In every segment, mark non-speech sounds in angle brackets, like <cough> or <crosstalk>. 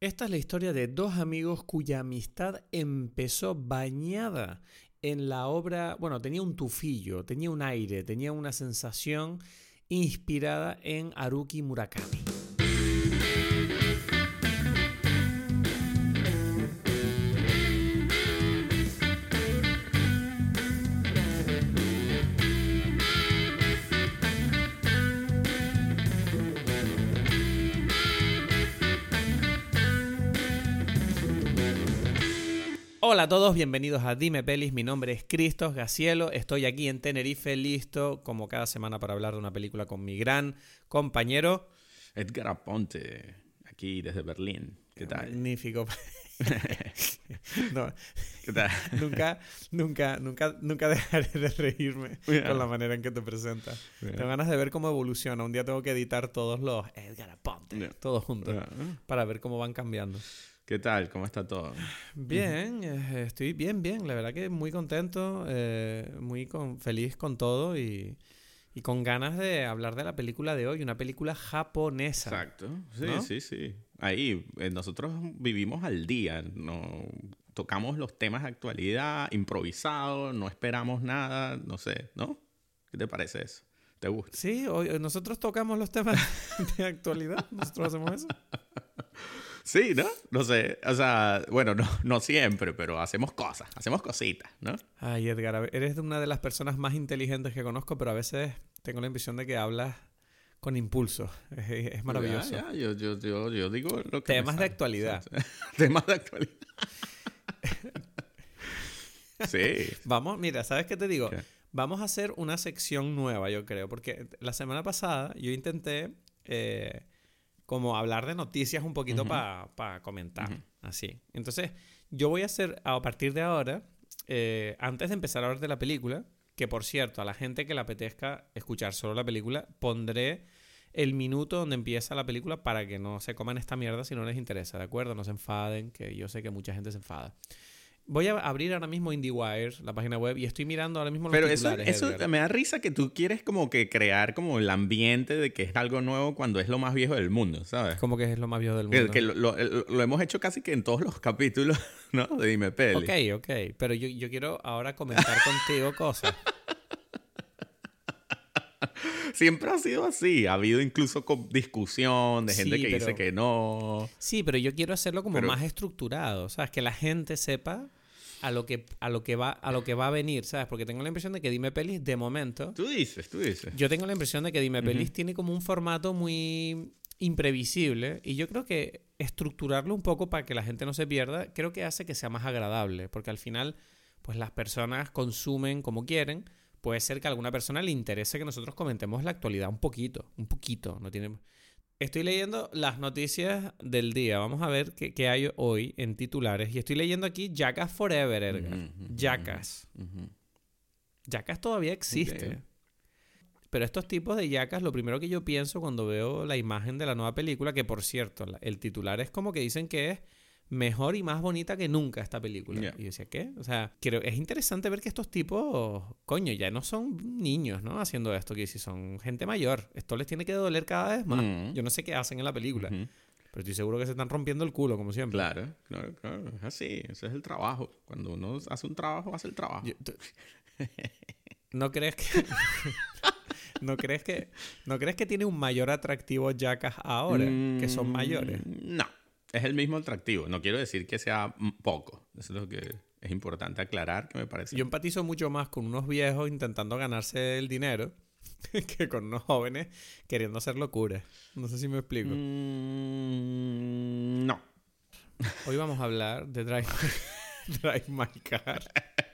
Esta es la historia de dos amigos cuya amistad empezó bañada en la obra, bueno, tenía un tufillo, tenía un aire, tenía una sensación inspirada en Haruki Murakami. Hola a todos, bienvenidos a Dime Pelis. Mi nombre es Cristos Gacielo. Estoy aquí en Tenerife, listo como cada semana para hablar de una película con mi gran compañero Edgar Aponte, aquí desde Berlín. ¿Qué tal? Magnífico. <laughs> no, ¿Qué tal? nunca, nunca, nunca, nunca dejaré de reírme Yeah. con la manera en que te presentas. Yeah. Tengo ganas de ver cómo evoluciona. Un día tengo que editar todos los Edgar Aponte, Yeah. todos juntos, para ver cómo van cambiando. ¿Qué tal? ¿Cómo está todo? Bien, eh, estoy bien, bien. La verdad que muy contento, eh, muy con- feliz con todo y, y con ganas de hablar de la película de hoy, una película japonesa. Exacto. Sí, ¿No? sí, sí. Ahí, eh, nosotros vivimos al día. No tocamos los temas de actualidad, improvisado, no esperamos nada, no sé, ¿no? ¿Qué te parece eso? ¿Te gusta? Sí, hoy, eh, nosotros tocamos los temas <laughs> de actualidad. Nosotros hacemos eso. Sí, ¿no? No sé. O sea, bueno, no, no siempre, pero hacemos cosas, hacemos cositas, ¿no? Ay, Edgar, eres una de las personas más inteligentes que conozco, pero a veces tengo la impresión de que hablas con impulso. Es, es maravilloso. Ya, ya, yo, yo, yo, yo digo lo que <laughs> Temas de actualidad. Temas de actualidad. sí. Vamos, mira, ¿sabes qué te digo? ¿Qué? Vamos a hacer una sección nueva, yo creo, porque la semana pasada yo intenté eh, como hablar de noticias un poquito Ujú. para comentar, Ujú. así. Entonces, yo voy a hacer, a partir de ahora, eh, antes de empezar a hablar de la película, que por cierto, a la gente que le apetezca escuchar solo la película, pondré el minuto donde empieza la película para que no se coman esta mierda si no les interesa, ¿de acuerdo? No se enfaden, que yo sé que mucha gente se enfada. Voy a abrir ahora mismo IndieWire, la página web, y estoy mirando ahora mismo los Pero eso, titulares, eso Edgar. me da risa que tú quieres como que crear como el ambiente de que es algo nuevo cuando es lo más viejo del mundo, ¿sabes? Como que es lo más viejo del Que, mundo. que lo, lo- lo hemos hecho casi que en todos los <laughs> capítulos, ¿no? De Dime Peli. Ok, ok. Pero yo, yo quiero ahora comentar contigo cosas. <laughs> <laughs> Siempre ha sido así. Ha habido incluso discusión de gente Sí, que dice que no. Sí, pero yo quiero hacerlo como Pero- más estructurado, ¿sabes? Que la gente sepa a lo que, a lo que va, a lo que va a venir, ¿sabes? Porque tengo la impresión de que Dime Pelis, de momento, Tú dices, tú dices. yo tengo la impresión de que Dime Pelis tiene como un formato muy imprevisible y yo creo que estructurarlo un poco para que la gente no se pierda, creo que hace que sea más agradable, porque al final, pues las personas consumen como quieren. Puede ser que a alguna persona le interese que nosotros comentemos la actualidad un poquito, un poquito, no tiene... Estoy leyendo las noticias del día. Vamos a ver qué, qué hay hoy en titulares. Y estoy leyendo aquí Jackass Forever, Edgar. Jackass. Jackass todavía existe. Pero estos tipos de Jackass, lo primero que yo pienso cuando veo la imagen de la nueva película, que por cierto, el titular es como que dicen que es mejor y más bonita que nunca esta película. Y yo decía, ¿qué? O sea, quiero, es interesante ver que estos tipos, coño, ya no son niños, ¿no? Haciendo esto, que si son gente mayor. Esto les tiene que doler cada vez más. Mm. Yo no sé qué hacen en la película, pero estoy seguro que se están rompiendo el culo, como siempre. Claro, claro, claro. Es así. Ese es el trabajo. Cuando uno hace un trabajo, hace el trabajo. Yo- <laughs> ¿No crees que <laughs> no crees que no crees que tiene un mayor atractivo Jackass ahora que son mayores? Mm, No, es el mismo atractivo. No quiero decir que sea poco. Eso es lo que es importante aclarar, que me parece. Yo empatizo mucho más con unos viejos intentando ganarse el dinero <laughs> que con unos jóvenes queriendo hacer locuras. No sé si me explico. Mm, no. Hoy vamos a hablar de Drive, <laughs> Drive My Car. <laughs>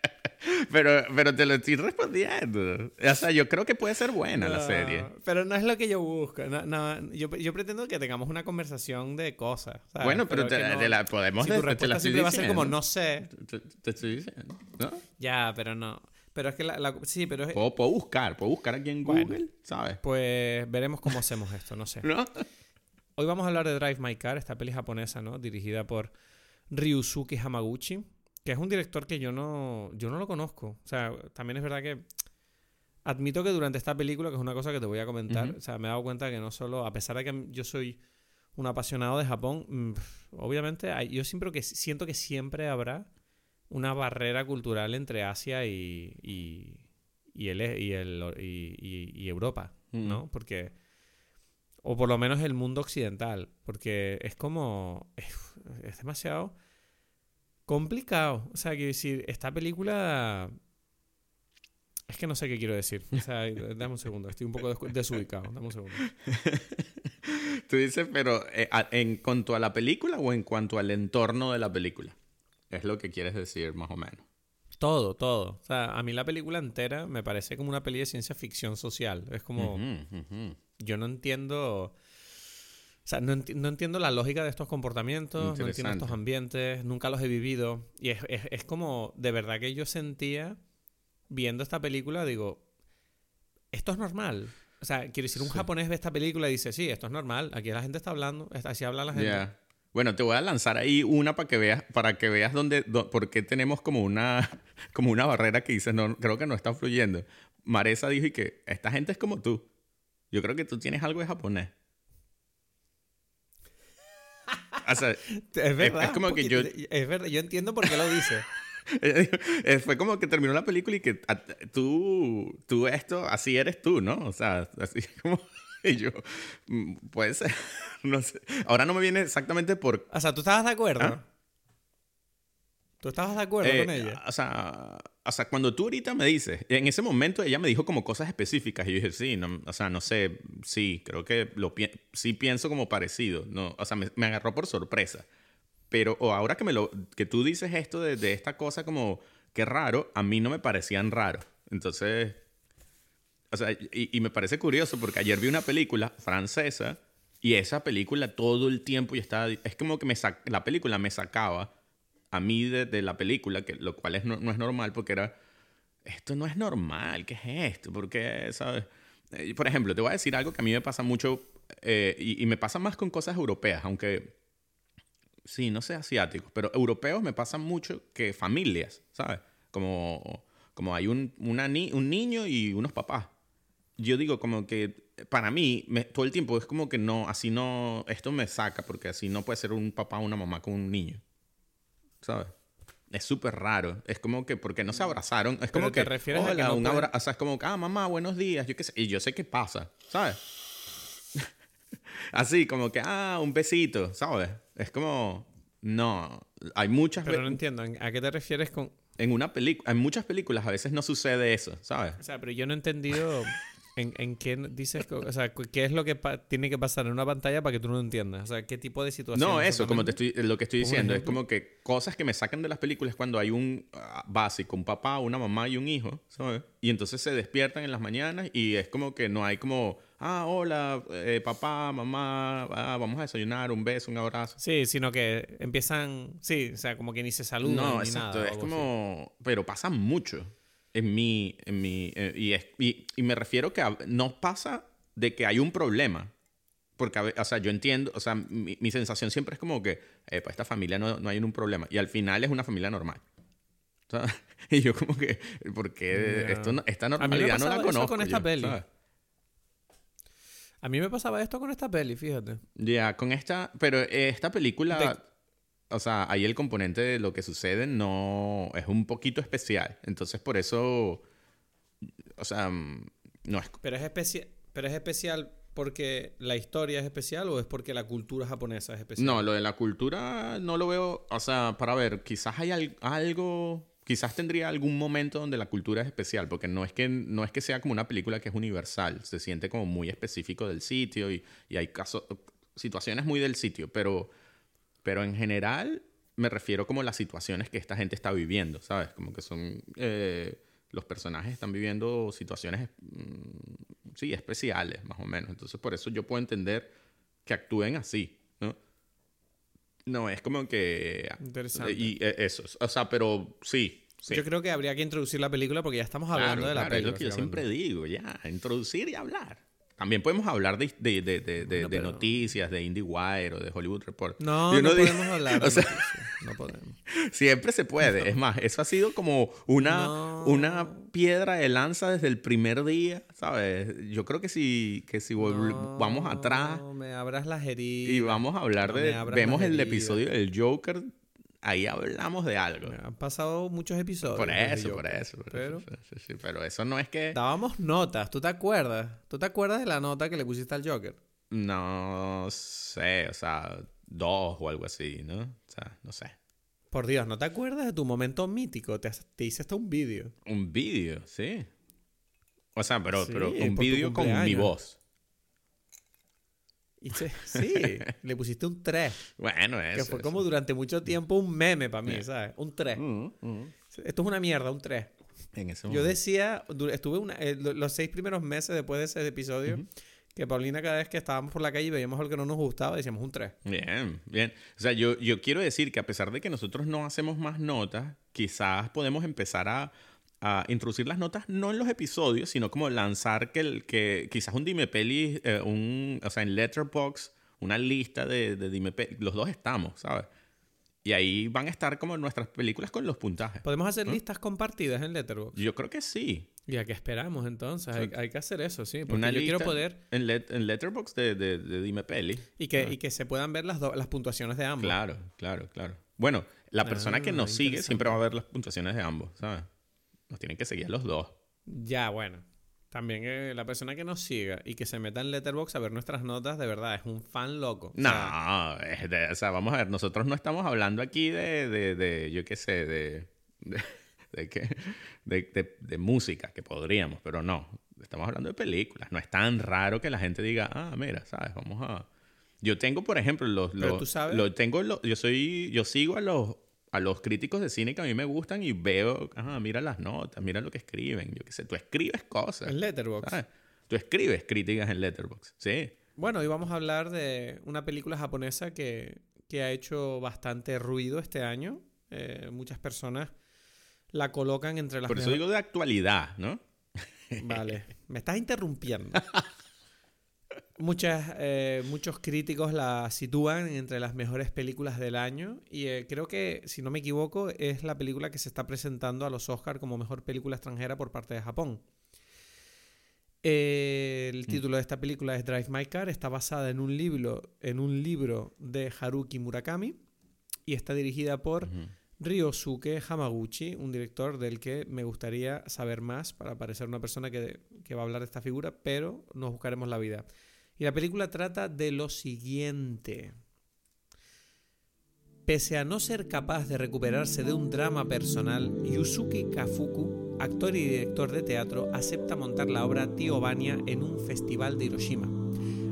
Pero, pero te lo estoy respondiendo. O sea, yo creo que puede ser buena la No, serie. Pero no es lo que yo busco. No, no, yo, yo pretendo que tengamos una conversación de cosas. ¿sabes? Bueno, pero, te, la podemos si tu te- te la estoy siempre va a ser como diciendo. no sé. Te, te estoy diciendo. ¿no? Ya, pero no. Pero es que la, la- sí, pero es, Puedo, puedo buscar, puedo buscar aquí en Bueno. Google, ¿sabes? pues veremos cómo hacemos esto, no sé. <laughs> ¿No? Hoy vamos a hablar de Drive My Car, esta peli japonesa, ¿no? Dirigida por Ryusuke Hamaguchi, que es un director que yo no yo no lo conozco. O sea, también es verdad que admito que durante esta película, que es una cosa que te voy a comentar, o sea, me he dado cuenta que no solo, a pesar de que yo soy un apasionado de Japón, mm, obviamente yo siempre que siento que siempre habrá una barrera cultural entre Asia y, y, el, y, el, y, Europa, ¿no? Porque, o por lo menos el mundo occidental, porque es como, es, demasiado complicado. O sea, quiero decir, esta película... Es que no sé qué quiero decir. O sea, <laughs> dame un segundo, estoy un poco desubicado. Dame un segundo. <laughs> Tú dices, pero eh, ¿en cuanto a la película o en cuanto al entorno de la película? Es lo que quieres decir, más o menos. Todo, todo. O sea, a mí la película entera me parece como una peli de ciencia ficción social. Es como. Yo no entiendo. O sea, no, entiendo la lógica de estos comportamientos, no entiendo estos ambientes, nunca los he vivido. Y es, es, como, de verdad que yo sentía, viendo esta película, digo, esto es normal. O sea, quiero decir, un japonés ve esta película y dice, sí, esto es normal, aquí la gente está hablando, así habla la gente. Bueno, te voy a lanzar ahí una para que veas, para que veas dónde, por qué tenemos como una, <laughs> como una barrera que dices, no, creo que no está fluyendo. Maresa dijo y que esta gente es como tú. Yo creo que tú tienes algo de japonés. O sea, <laughs> es verdad. Es, como que yo. Es verdad, yo entiendo por qué lo dice. <laughs> Fue como que terminó la película y que tú, tú esto, así eres tú, ¿no? O sea, así <laughs> como. Y yo, puede ser. No sé. Ahora no me viene exactamente por. O sea, ¿tú estabas de acuerdo? ¿Ah? ¿Tú estabas de acuerdo con eh, ella? O sea, o sea, cuando tú ahorita me dices, en ese momento ella me dijo como cosas específicas y yo dije, sí, no, o sea, no sé, sí, creo que lo sí pienso como parecido. No, o sea, me, me agarró por sorpresa. Pero o ahora que, me lo, que tú dices esto de, de esta cosa como que raro, a mí no me parecían raros. Entonces, o sea, y, me parece curioso porque ayer vi una película francesa y esa película todo el tiempo y estaba... Es como que me la película me sacaba a mí de, la película, que, lo cual es, no, es normal porque era... Esto no es normal, ¿qué es esto? Porque, ¿sabes? Eh, por ejemplo, te voy a decir algo que a mí me pasa mucho eh, y, me pasa más con cosas europeas, aunque... Sí, no sé asiáticos, pero europeos me pasa mucho que familias, ¿sabes? Como, como hay un, una un niño y unos papás yo digo como que para mí todo el tiempo es como que no, así no, esto me saca porque así no puede ser un papá o una mamá con un niño. ¿Sabes? Es súper raro. Es como que porque no se abrazaron. Es como que. refieres a que un abrazo. O sea, es como que, ah, mamá, buenos días. Yo qué sé. Y yo sé qué pasa. ¿Sabes? <laughs> Así, como que, ah, un besito. ¿Sabes? Es como. No. Hay muchas Pero no entiendo. ¿A qué te refieres con.? En una película. En muchas películas a veces no sucede eso. ¿Sabes? O sea, pero yo no he entendido. ¿En, en qué dices? O sea, ¿qué es lo que tiene que pasar en una pantalla para que tú no entiendas? O sea, ¿qué tipo de situación? No, eso, como te estoy, lo que estoy diciendo, es como que cosas que me sacan de las películas cuando hay un ah, básico, un papá, una mamá y un hijo, ¿sabes? Y entonces se despiertan en las mañanas y es como que no hay como, ah, hola, eh, papá, mamá, ah, vamos a desayunar, un beso, un abrazo. Sí, sino que empiezan, sí, o sea, como que ni se saludan. No, ni exacto, nada, es como, pero pasa mucho en mi, en mi eh, y, es, y, y, me refiero que no pasa de que hay un problema. Porque, o sea, yo entiendo, o sea, mi, mi sensación siempre es como que, para esta familia no, no, hay un problema. Y al final es una familia normal. <laughs> y yo como que, porque esto esta normalidad no la conozco. con esta peli. A mí me pasaba esto con esta peli, fíjate. Ya, con esta, pero esta película o sea, ahí el componente de lo que sucede no es un poquito especial. Entonces, por eso, o sea, no es... Pero es, especial pero es especial porque la historia es especial o es porque la cultura japonesa es especial? No, lo de la cultura no lo veo, o sea, para ver, quizás hay algo, quizás tendría algún momento donde la cultura es especial, porque no es que, no es que sea como una película que es universal, se siente como muy específico del sitio y, y hay casos, situaciones muy del sitio, pero pero en general me refiero como las situaciones que esta gente está viviendo, ¿sabes? Como que son... Eh, los personajes están viviendo situaciones, mm, sí, especiales, más o menos. Entonces, por eso yo puedo entender que actúen así, ¿no? No, es como que... Interesante. Y eh, eso, o sea, pero sí, Yo creo que habría que introducir la película porque ya estamos hablando de la película. Es lo que yo siempre digo, ya, introducir y hablar. También podemos hablar de, de, de, de, pero- noticias, de IndieWire o de Hollywood Report. No, no, digo- podemos hablar. <laughs> de o sea, no podemos. <laughs> Siempre se puede. Es más, eso ha sido como una, una piedra de lanza desde el primer día, ¿sabes? Yo creo que si, que si vamos atrás me abras las heridas. y vamos a hablar de... Vemos el episodio del Joker, ahí hablamos de algo. Han pasado muchos episodios. Por eso, por eso. por Pero eso, sí, sí, pero eso no es que... dábamos notas. ¿Tú te acuerdas? ¿Tú te acuerdas de la nota que le pusiste al Joker? No sé, o sea, dos o algo así, ¿no? O sea, no sé. Por Dios, ¿no te acuerdas de tu momento mítico? Te, te hice hasta un vídeo. Un vídeo, sí. O sea, pero, Sí, pero un vídeo con mi voz. Y se- sí, <laughs> le pusiste un 3. Bueno, eso. Que fue eso. como durante mucho tiempo un meme para mí. ¿sabes? Un 3. Mm, mm. Esto es una mierda, un 3. En ese Yo decía, estuve una- eh, lo- los seis primeros meses después de ese episodio, que Paulina cada vez que estábamos por la calle y veíamos algo que no nos gustaba, decíamos un 3. Bien, bien. O sea, yo, yo quiero decir que a pesar de que nosotros no hacemos más notas, quizás podemos empezar a, a introducir las notas no en los episodios, sino como lanzar que, el, que quizás un Dime Peli, eh, un, o sea, en Letterboxd, una lista de, de Dime Peli. Los dos estamos, ¿sabes? Y ahí van a estar como nuestras películas con los puntajes. Podemos hacer listas compartidas en Letterboxd. Yo creo que sí. ¿Y a qué esperamos entonces? Hay, hay que hacer eso, sí. Porque Una yo quiero poder En, Let- en Letterboxd de, de, de Dime Peli. y que, y que se puedan ver las, do- las puntuaciones de ambos. Claro, claro, claro. Bueno, la persona que Ah, nos sigue siempre va a ver las puntuaciones de ambos, ¿sabes? Nos tienen que seguir a los dos. Ya, bueno. También eh, la persona que nos siga y que se meta en Letterboxd a ver nuestras notas, de verdad, es un fan loco. O No, sea, es de- o sea, vamos a ver, nosotros no estamos hablando aquí de, de, de yo qué sé, de, de, qué, de, música, que podríamos, pero no, estamos hablando de películas. No es tan raro que la gente diga, ah, mira, ¿sabes? Vamos a... Yo tengo, por ejemplo, los... Pero los tú sabes- lo tengo, lo- yo soy, yo sigo a los, a los críticos de cine que a mí me gustan y veo, ah, mira las notas, mira lo que escriben, yo qué sé, tú escribes cosas. en Letterboxd. ¿sabes? Tú escribes críticas en Letterboxd, sí. Bueno, hoy vamos a hablar de una película japonesa que, que ha hecho bastante ruido este año. Eh, muchas personas la colocan entre las Por eso digo de actualidad, ¿no? <laughs> Vale, me estás interrumpiendo. <laughs> Muchas, eh, muchos críticos la sitúan entre las mejores películas del año y eh, creo que, si no me equivoco, es la película que se está presentando a los Oscar como mejor película extranjera por parte de Japón. Eh, el título de esta película es Drive My Car, está basada en un libro, en un libro de Haruki Murakami y está dirigida por Ryosuke Hamaguchi, un director del que me gustaría saber más para parecer una persona que, que va a hablar de esta figura, pero nos buscaremos la vida. Y la película trata de lo siguiente. Pese a no ser capaz de recuperarse de un drama personal, Yusuke Kafuku, actor y director de teatro, acepta montar la obra Tío Vania en un festival de Hiroshima.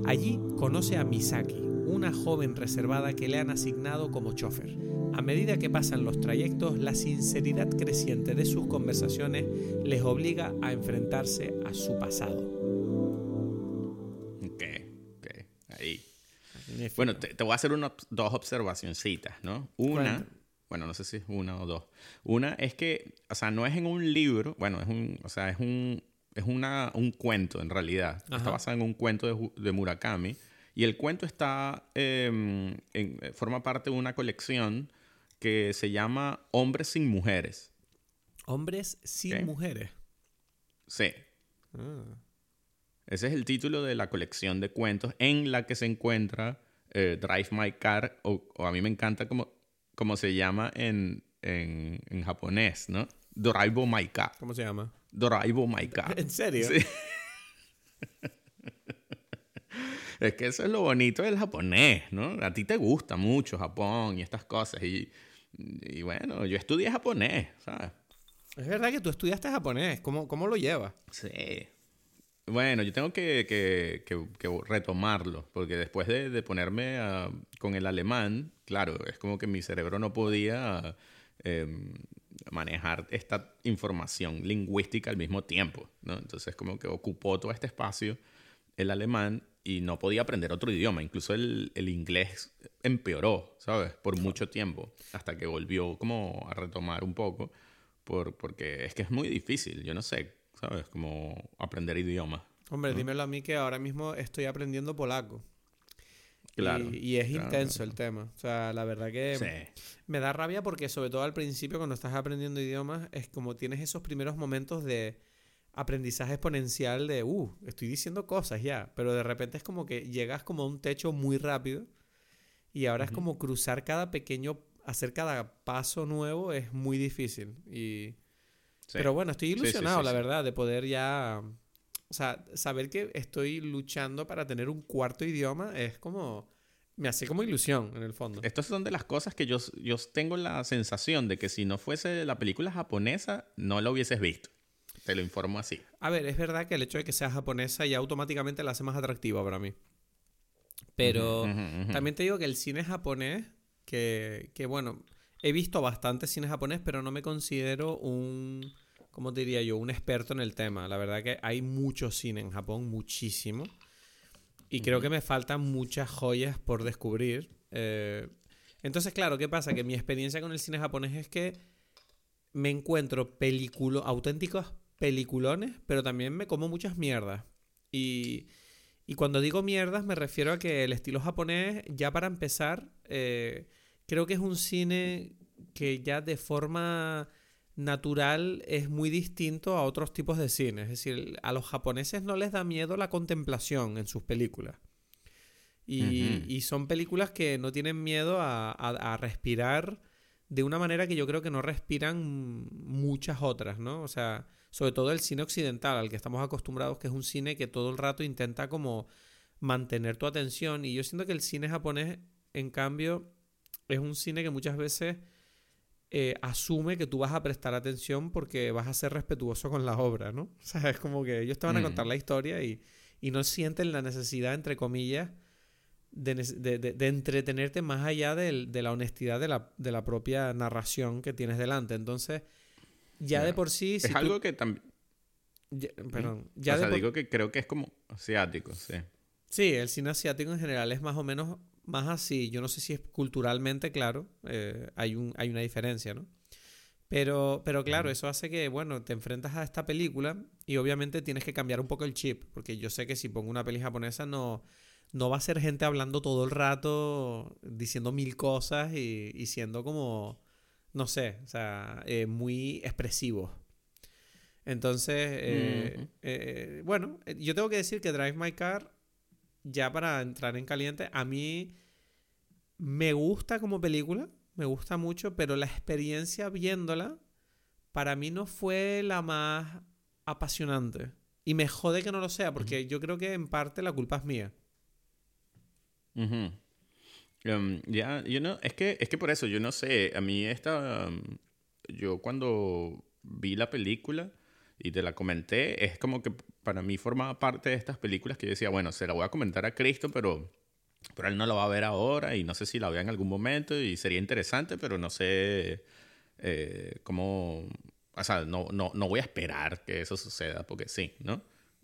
Allí conoce a Misaki, una joven reservada que le han asignado como chofer. A medida que pasan los trayectos, la sinceridad creciente de sus conversaciones les obliga a enfrentarse a su pasado. Bueno, te, te voy a hacer una- dos observacioncitas, ¿no? Una, bueno, no sé si es una o dos. Una es que, o sea, no es en un libro, bueno, es un, o sea, es un, es una, un cuento en realidad. Está basado en un cuento de, de Murakami. Y el cuento está, eh, en- forma parte de una colección que se llama Hombres sin Mujeres. Hombres sin mujeres. Sí, Ah. Ese es el título de la colección de cuentos en la que se encuentra eh, Drive My Car, o, o a mí me encanta como, como se llama en, en, en japonés, ¿no? Drive My Car. ¿Cómo se llama? Drive My Car. ¿En serio? Sí. <laughs> Es que eso es lo bonito del japonés, ¿no? A ti te gusta mucho Japón y estas cosas. Y, y bueno, yo estudié japonés, ¿sabes? Es verdad que tú estudiaste japonés. ¿Cómo, cómo lo llevas? Sí. Bueno, yo tengo que, que- que- que retomarlo, porque después de, de ponerme a- con el alemán, claro, es como que mi cerebro no podía em, manejar esta información lingüística al mismo tiempo, ¿no? Entonces como que ocupó todo este espacio el alemán y no podía aprender otro idioma. Incluso el, el inglés empeoró, ¿sabes? Por mucho tiempo, hasta que volvió como a retomar un poco, por, porque es que es muy difícil, yo no sé, ¿sabes? Como aprender idiomas. Hombre, dímelo a mí que ahora mismo estoy aprendiendo polaco. Claro. Y, es intenso el tema. O sea, la verdad que me da rabia porque sobre todo al principio cuando estás aprendiendo idiomas es como tienes esos primeros momentos de aprendizaje exponencial de, uh, estoy diciendo cosas ya, pero de repente es como que llegas como a un techo muy rápido y ahora es como cruzar cada pequeño, hacer cada paso nuevo es muy difícil. Y... Pero bueno, estoy ilusionado, la verdad, de poder ya o sea, saber que estoy luchando para tener un cuarto idioma es como... Me hace como ilusión, en el fondo. Estas son de las cosas que yo, yo tengo la sensación de que si no fuese la película japonesa, no la hubieses visto. Te lo informo así. A ver, es verdad que el hecho de que sea japonesa ya automáticamente la hace más atractiva para mí. Pero también te digo que el cine japonés, que, que bueno, he visto bastante cine japonés, pero no me considero un como diría yo, un experto en el tema. La verdad que hay mucho cine en Japón, muchísimo. Y creo que me faltan muchas joyas por descubrir. Eh, entonces, claro, ¿qué pasa? Que mi experiencia con el cine japonés es que me encuentro películas, auténticos peliculones, pero también me como muchas mierdas. Y, y, cuando digo mierdas me refiero a que el estilo japonés, ya para empezar, eh, creo que es un cine que ya de forma natural es muy distinto a otros tipos de cine. Es decir, a los japoneses no les da miedo la contemplación en sus películas. Y, son películas que no tienen miedo a, respirar de una manera que yo creo que no respiran muchas otras, ¿no? O sea, sobre todo el cine occidental al que estamos acostumbrados, que es un cine que todo el rato intenta como mantener tu atención. Y yo siento que el cine japonés, en cambio, es un cine que muchas veces eh, asume que tú vas a prestar atención porque vas a ser respetuoso con la obra, ¿no? <laughs> O sea, es como que ellos te van a contar mm. la historia y, no sienten la necesidad, entre comillas, de, entretenerte más allá de la honestidad de la, propia narración que tienes delante. Entonces, ya de por sí... es algo que también... perdón. Ya o sea, digo que creo que es como asiático, sí. Sí, el cine asiático en general es más o menos más así. Yo no sé si es culturalmente, claro, eh, hay, un, hay una diferencia, ¿no? Pero, pero claro, eso hace que, bueno, te enfrentas a esta película y obviamente tienes que cambiar un poco el chip, porque yo sé que si pongo una peli japonesa no, no va a ser gente hablando todo el rato, diciendo mil cosas y, siendo como, no sé, o sea, eh, muy expresivo. Entonces, eh, bueno, yo tengo que decir que Drive My Car ya para entrar en caliente, a mí me gusta como película, me gusta mucho, pero la experiencia viéndola para mí no fue la más apasionante. Y me jode que no lo sea, porque yo creo que en parte la culpa es mía. Em, ya, yo no, es que, es que por eso, yo no sé, a mí esta, em, yo cuando vi la película y te la comenté, es como que para mí formaba parte de estas películas que yo decía, bueno, se la voy a comentar a Cristo, pero, pero él no la va a ver ahora y no sé si la vea en algún momento y sería interesante, pero no sé eh, cómo... O sea, no, no, no voy a esperar que eso suceda, porque sí, ¿no?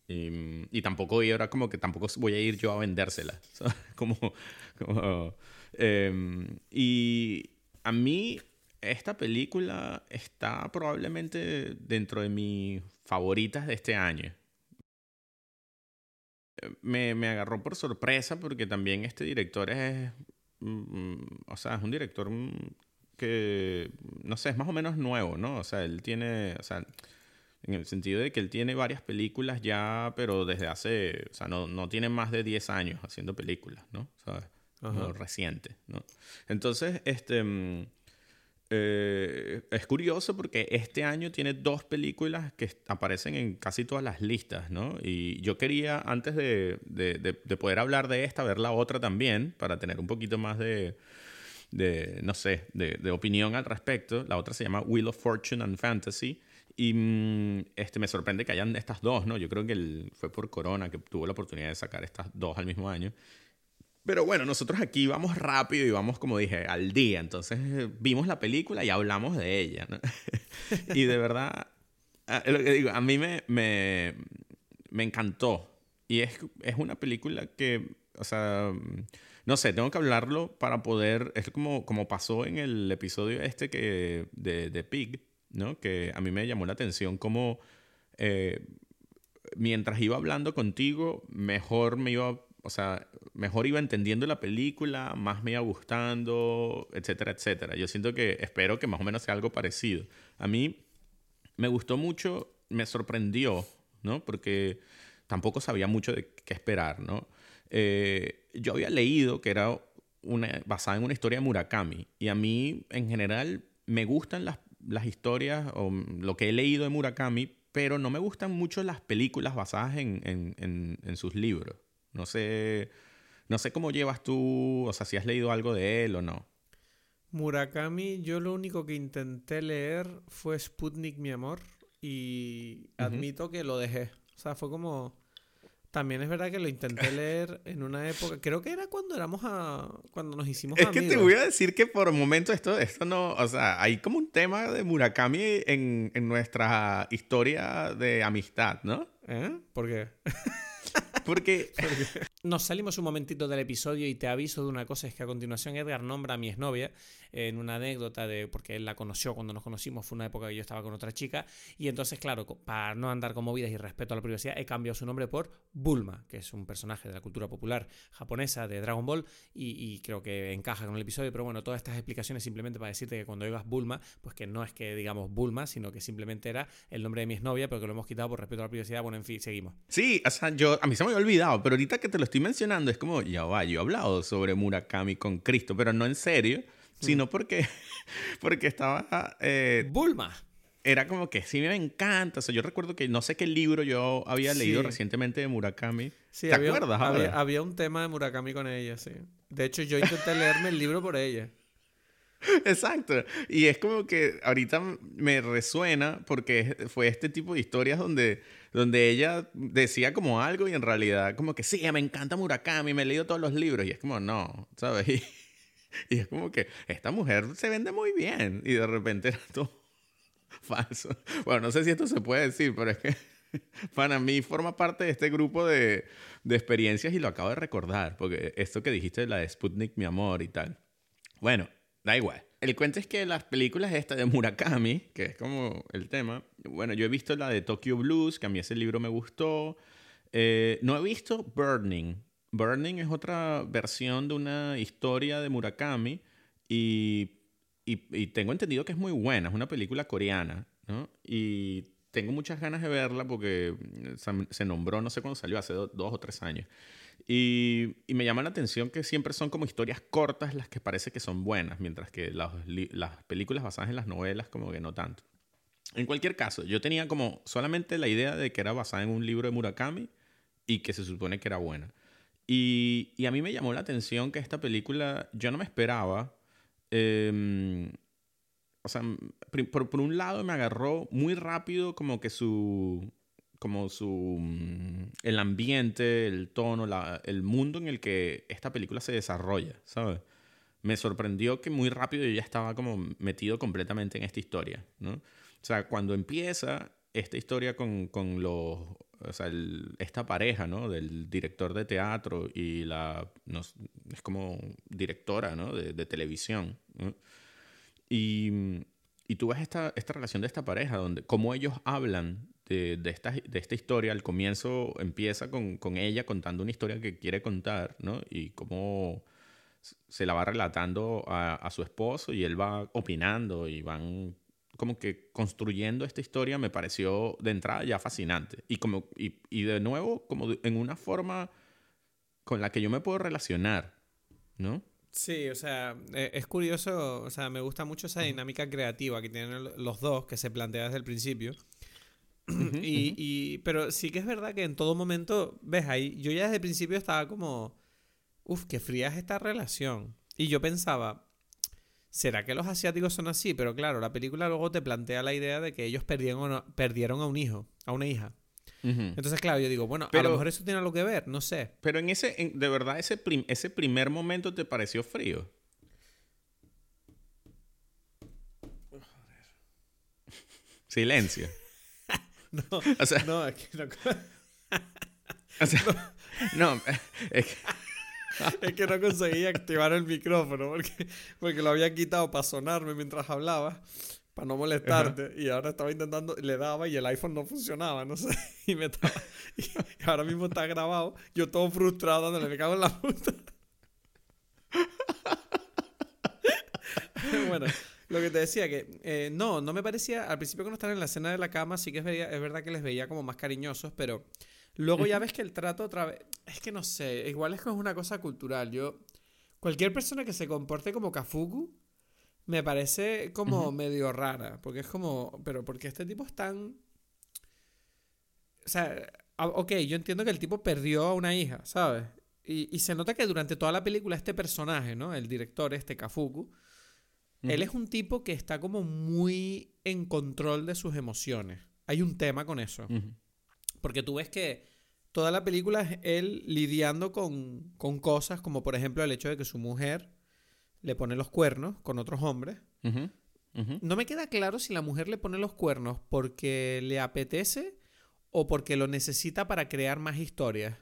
Y, y tampoco y ahora como que tampoco voy a ir yo a vendérsela. <laughs> como, como em, y a mí esta película está probablemente dentro de mis favoritas de este año me, me, agarró por sorpresa porque también este director es, mm, o sea, es un director mm, que, no sé, es más o menos nuevo, ¿no? O sea, él tiene, o sea, en el sentido de que él tiene varias películas ya, pero desde hace, o sea, no, no tiene más de 10 años haciendo películas, ¿no? O sea, reciente, ¿no? Entonces, este... Eh, es curioso porque este año tiene dos películas que aparecen en casi todas las listas, ¿no? Y yo quería, antes de, poder hablar de esta, ver la otra también, para tener un poquito más de, no sé, de, opinión al respecto. La otra se llama Wheel of Fortune and Fantasy. Y mm, este, me sorprende que hayan estas dos, ¿no? Yo creo que fue por Corona que tuvo la oportunidad de sacar estas dos al mismo año. Pero bueno, nosotros aquí vamos rápido y vamos, como dije, al día. Entonces vimos la película y hablamos de ella. <laughs> y de verdad, lo que digo, a mí me, me, me encantó. Y es, es, una película que, o sea, no sé, tengo que hablarlo para poder, es como, como pasó en el episodio este que, de, de Pig, ¿no? Que a mí me llamó la atención como... Eh, mientras iba hablando contigo, mejor me iba, o sea, mejor iba entendiendo la película, más me iba gustando, etcétera, etcétera. Yo siento que, espero que más o menos sea algo parecido. A mí me gustó mucho, me sorprendió, ¿no? Porque tampoco sabía mucho de qué esperar, ¿no? Eh, yo había leído que era una, basada en una historia de Murakami y a mí en general me gustan las, las historias o lo que he leído de Murakami, pero no me gustan mucho las películas basadas en, en, en, sus libros. No sé, no sé cómo llevas tú, o sea, si has leído algo de él o no. Murakami, yo lo único que intenté leer fue Sputnik, mi amor, y admito que lo dejé. O sea, fue como también es verdad que lo intenté <laughs> leer en una época, creo que era cuando éramos a, cuando nos hicimos Es que te voy a decir que por un momento esto, esto no, o sea, hay como un tema de Murakami en, en nuestra historia de amistad, ¿no? ¿Eh? ¿Por qué? <laughs> Porque <laughs> nos salimos un momentito del episodio y te aviso de una cosa, es que a continuación Edgar nombra a mi exnovia en una anécdota de, porque él la conoció cuando nos conocimos, fue una época que yo estaba con otra chica, y entonces, claro, para no andar con movidas y respeto a la privacidad, he cambiado su nombre por Bulma, que es un personaje de la cultura popular japonesa de Dragon Ball, y, creo que encaja con el episodio, pero bueno, todas estas explicaciones simplemente para decirte que cuando digas Bulma, pues que no es que digamos Bulma, sino que simplemente era el nombre de mi exnovia, pero que lo hemos quitado por respeto a la privacidad, bueno, en fin, seguimos. Sí, o sea, yo, a mí se me había olvidado, pero ahorita que te lo estoy mencionando, es como, ya va, yo he hablado sobre Murakami con Cristo, pero no en serio sino porque, <laughs> porque estaba... Eh, Bulma. Era como que sí me encanta. O sea, yo recuerdo que no sé qué libro yo había leído recientemente de Murakami. ¿Te acuerdas? Había, había, un tema de Murakami con ella, sí. De hecho, yo intenté leerme el libro por ella. <laughs> Exacto. Y es como que ahorita me resuena porque fue este tipo de historias donde, donde ella decía como algo y en realidad como que sí, me encanta Murakami, me he leído todos los libros y es como no, ¿sabes? <laughs> Y es como que esta mujer se vende muy bien y de repente era todo <laughs> falso. Bueno, no sé si esto se puede decir, pero es que <laughs> para mí forma parte de este grupo de, de experiencias y lo acabo de recordar, porque esto que dijiste de la de Sputnik, mi amor y tal. Bueno, da igual. El cuento es que las películas esta de Murakami, que es como el tema, bueno, yo he visto la de Tokyo Blues, que a mí ese libro me gustó. Eh, no he visto Burning, Burning es otra versión de una historia de Murakami y, tengo entendido que es muy buena, es una película coreana, ¿no? Y tengo muchas ganas de verla porque se nombró, no sé cuándo salió, hace dos o tres años. Y, y, me llama la atención que siempre son como historias cortas las que parece que son buenas, mientras que las, las películas basadas en las novelas como que no tanto. En cualquier caso, yo tenía como solamente la idea de que era basada en un libro de Murakami y que se supone que era buena. Y, y, a mí me llamó la atención que esta película, yo no me esperaba. Em, o sea, por, por, un lado me agarró muy rápido como que su, como su, mm, el ambiente, el tono, la, el mundo en el que esta película se desarrolla, ¿sabes? Me sorprendió que muy rápido yo ya estaba como metido completamente en esta historia, ¿no? O sea, cuando empieza esta historia con, con los o sea, esta pareja, ¿no? Del director de teatro y la, es como directora, ¿no? De, de televisión. Y, y, tú ves esta, esta relación de esta pareja, donde cómo ellos hablan de, de, esta, de esta historia. Al comienzo empieza con, con, ella contando una historia que quiere contar, ¿no? Y cómo se la va relatando a, a su esposo y él va opinando y van como que construyendo esta historia me pareció de entrada ya fascinante. Y, como, y, y de nuevo, como en una forma con la que yo me puedo relacionar, ¿no? Sí, o sea, e, es curioso, o sea, me gusta mucho esa dinámica creativa que tienen los dos, que se plantea desde el principio. Y, y, pero sí que es verdad que en todo momento, ves ahí, yo ya desde el principio estaba como, uff, qué fría es esta relación. Y yo pensaba, ¿Será que los asiáticos son así? Pero claro, la película luego te plantea la idea de que ellos perdieron, perdieron a un hijo, a una hija. Entonces, claro, yo digo, bueno, a lo mejor eso tiene algo que ver, no sé. Pero en ese, de verdad, ese, ese primer momento te pareció frío. Silencio. No, <laughs> o sea, no, es que no. <laughs> o sea, no, es que es que no conseguía activar el micrófono porque, porque lo había quitado para sonarme mientras hablaba. para no molestarte. Y ahora estaba intentando, le daba y el iPhone no funcionaba, no sé. <laughs> Y me estaba. Y ahora mismo está grabado. Yo todo frustrado dándole, me cago en la puta. bueno, lo que te decía que eh, no, no me parecía. Al principio cuando estaban en la escena de la cama, sí que es, es verdad que les veía como más cariñosos, pero luego ya ves que el trato otra vez. Es que no sé, igual es que es una cosa cultural. Yo. Cualquier persona que se comporte como Kafuku me parece como medio rara. Porque es como. Pero porque este tipo es tan. O sea, ok, yo entiendo que el tipo perdió a una hija, ¿sabes? Y, y, se nota que durante toda la película este personaje, ¿no? El director, este Kafuku, él es un tipo que está como muy en control de sus emociones. Hay un tema con eso. Porque tú ves que toda la película es él lidiando con, con, cosas como por ejemplo el hecho de que su mujer le pone los cuernos con otros hombres. No me queda claro si la mujer le pone los cuernos porque le apetece o porque lo necesita para crear más historias.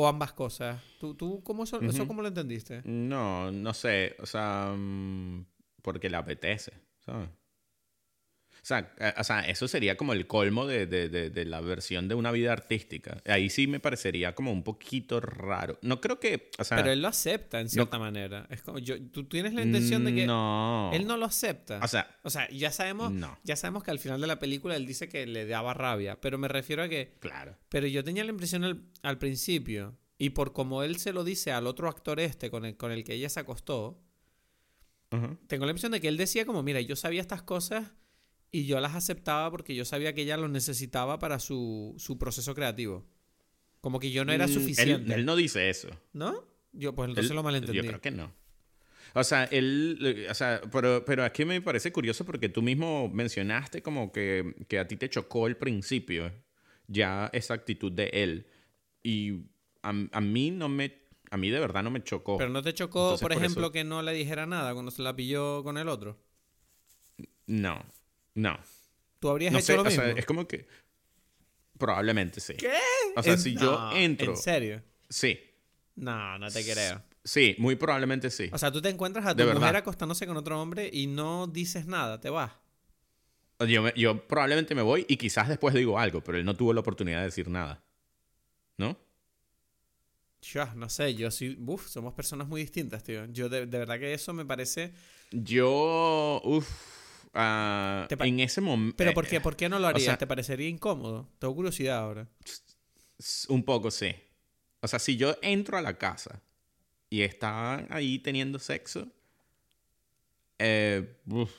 ¿O ambas cosas? ¿Tú, tú cómo eso, eso cómo lo entendiste? No, no sé. O sea, mm, porque le apetece, ¿sabes? O sea, eh, o sea, eso sería como el colmo de, de, de, la versión de una vida artística. Ahí sí me parecería como un poquito raro. No creo que. O sea, Pero él lo acepta en cierta manera. Es como, yo, tú tienes la intención de que. No. Él no lo acepta. O sea. O sea, ya sabemos. No. Ya sabemos que al final de la película él dice que le daba rabia. Pero me refiero a que. Claro. Pero yo tenía la impresión al, al principio. Y por como él se lo dice al otro actor este con el, con el que ella se acostó. Tengo la impresión de que él decía como, mira, yo sabía estas cosas y yo las aceptaba porque yo sabía que ella lo necesitaba para su, su proceso creativo. Como que yo no era Mm, suficiente. Él, él no dice eso. ¿No? Yo, pues entonces Él- lo malentendí. Yo creo que no. O sea, él, o sea, pero, pero aquí me parece curioso porque tú mismo mencionaste como que, que a ti te chocó el principio, ya esa actitud de él. Y a, a mí no me, a mí de verdad no me chocó. Pero no te chocó, Entonces, por por ejemplo, eso- que no le dijera nada cuando se la pilló con el otro. No, no. ¿Tú habrías No hecho sé, lo o mismo? sea, es como que probablemente sí. ¿Qué? O sea, En- si yo entro, ¿En serio? sí, No, no te creo. sí, muy probablemente sí. O sea, tú te encuentras a tu De mujer verdad. acostándose con otro hombre y no dices nada, te vas. Yo, me- yo probablemente me voy y quizás después digo algo, pero él no tuvo la oportunidad de decir nada. ¿No? Ya, no sé, yo sí. Uf, somos personas muy distintas, tío. Yo de, de verdad que eso me parece. Yo, uff, Pa- en ese momento... Pero ¿por qué, ¿por qué no lo harías? sea- ¿Te parecería incómodo? Tengo curiosidad ahora. Un poco, sí. O sea, si yo entro a la casa y están ahí teniendo sexo, eh, uf,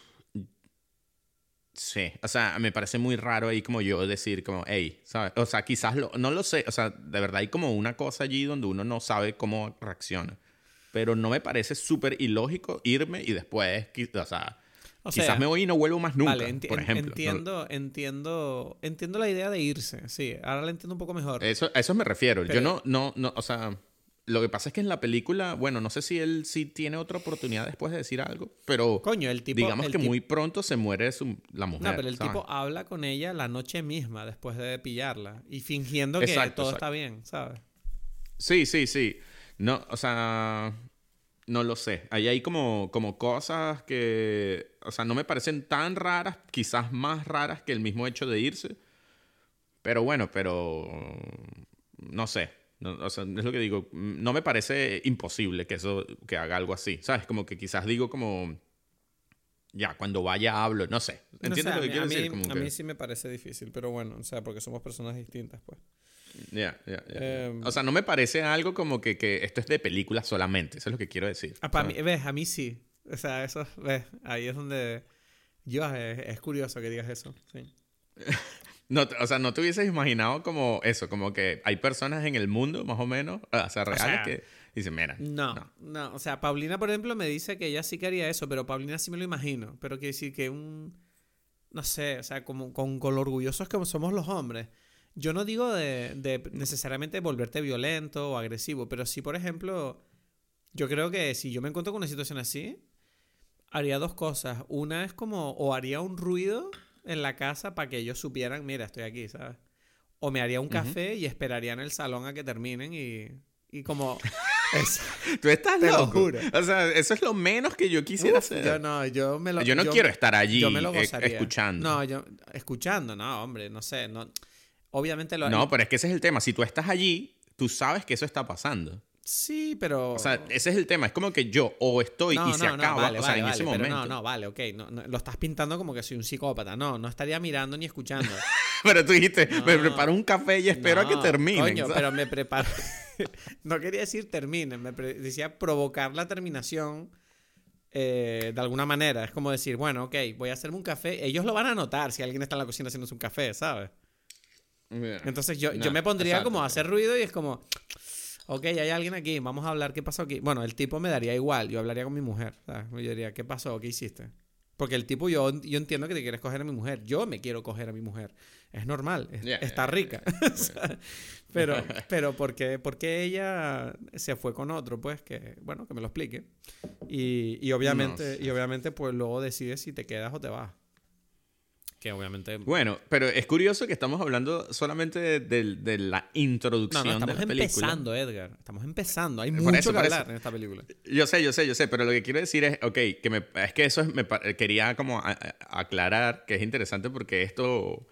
sí. O sea, me parece muy raro ahí como yo decir como, hey, ¿sabes? O sea, quizás lo, no lo sé. O sea, de verdad hay como una cosa allí donde uno no sabe cómo reacciona. Pero no me parece súper ilógico irme y después, o sea, O quizás sea, me voy y no vuelvo más nunca, Vale, por ejemplo. No- entiendo, entiendo, entiendo la idea de irse, sí, ahora la entiendo un poco mejor. Eso, a eso me refiero. Pero- Yo no, no, no, o sea, lo que pasa es que en la película, bueno, no sé si él sí tiene otra oportunidad después de decir algo, pero Coño, el tipo... digamos el que tipo- muy pronto se muere su- la mujer. No, pero el ¿sabes? tipo habla con ella la noche misma después de pillarla y fingiendo que Exacto, todo exacto. está bien, ¿sabes? Sí, sí, sí. No, o sea, no lo sé. Ahí hay como, como cosas que, o sea, no me parecen tan raras, quizás más raras que el mismo hecho de irse. Pero bueno, pero no sé. No, o sea, es lo que digo. No me parece imposible que eso, que haga algo así. ¿Sabes? Como que quizás digo como, ya, cuando vaya hablo, no sé. No ¿Entiendes lo que a quiero mí, decir? a mí- Como a que- mí sí me parece difícil, pero bueno, o sea, porque somos personas distintas, pues. Ya, ya, ya. Em, o sea, no me parece algo como que, que esto es de película solamente. Eso es lo que quiero decir. Ah, para mí, ves, a mí sí. O sea, eso, ves, ahí es donde... Yo, es, es curioso que digas eso, sí. <laughs> No, o sea, no te hubieses imaginado como eso, como que hay personas en el mundo, más o menos, o sea, reales sea, que dicen, mira, No, no, o sea, Paulina, por ejemplo, me dice que ella sí que haría eso, pero Paulina sí me lo imagino. Pero quiere decir que un. No sé, o sea, como con, con lo orgullosos que somos los hombres. Yo no digo de, de necesariamente volverte violento o agresivo, pero sí, por ejemplo, yo creo que si yo me encuentro con una situación así, haría dos cosas. Una es como, o haría un ruido en la casa para que ellos supieran, mira, estoy aquí, ¿sabes? O me haría un café y esperaría en el salón a que terminen y, y como... <laughs> Tú estás Te lo loco. juro. O sea, eso es lo menos que yo quisiera Uf, hacer. Yo no, yo me lo Yo no quiero estar allí, yo me lo eh, escuchando. No, yo escuchando, no, hombre, no sé, no. Obviamente lo No, pero es que ese es el tema. Si tú estás allí, tú sabes que eso está pasando. Sí, pero O sea, ese es el tema. Es como que yo o estoy no, y se no, no, acaba. vale, o sea, vale, en vale, ese momento. no, no, vale, ok. Lo estás pintando como que soy un psicópata. No, no estaría mirando ni escuchando. <laughs> Pero tú dijiste, me preparo un café y espero a que No, terminen. Coño, ¿sabes? pero me preparo. <laughs> no quería decir terminen, me decía provocar la terminación eh, de alguna manera. Es como decir, bueno, ok, voy a hacerme un café. Ellos lo van a notar si alguien está en la cocina haciéndose un café, ¿sabes? Yeah. Entonces yo, yo me pondría exacto. como a hacer ruido y es como, ok, hay alguien aquí, vamos a hablar, ¿qué pasó aquí? Bueno, el tipo me daría igual, yo hablaría con mi mujer, ¿sabes? Yo diría, ¿qué pasó? ¿Qué hiciste? Porque el tipo, yo, yo entiendo que te quieres coger a mi mujer, yo me quiero coger a mi mujer, es normal, es- Yeah, está yeah, rica. <laughs> Pero, <laughs> pero ¿por qué, por qué ella se fue con otro? Pues que, bueno, que me lo explique. Y, y obviamente, y obviamente, pues luego decides si te quedas o te vas. Que obviamente... Bueno, pero es curioso que estamos hablando solamente de, de- de la No, introducción no, estamos de la película. empezando, Edgar. Estamos empezando. Hay Por mucho eso, que por eso. hablar en esta película. Yo sé, yo sé, yo sé, pero lo que quiero decir es, ok, que me, es que eso es, me quería como a- a- aclarar que es interesante porque esto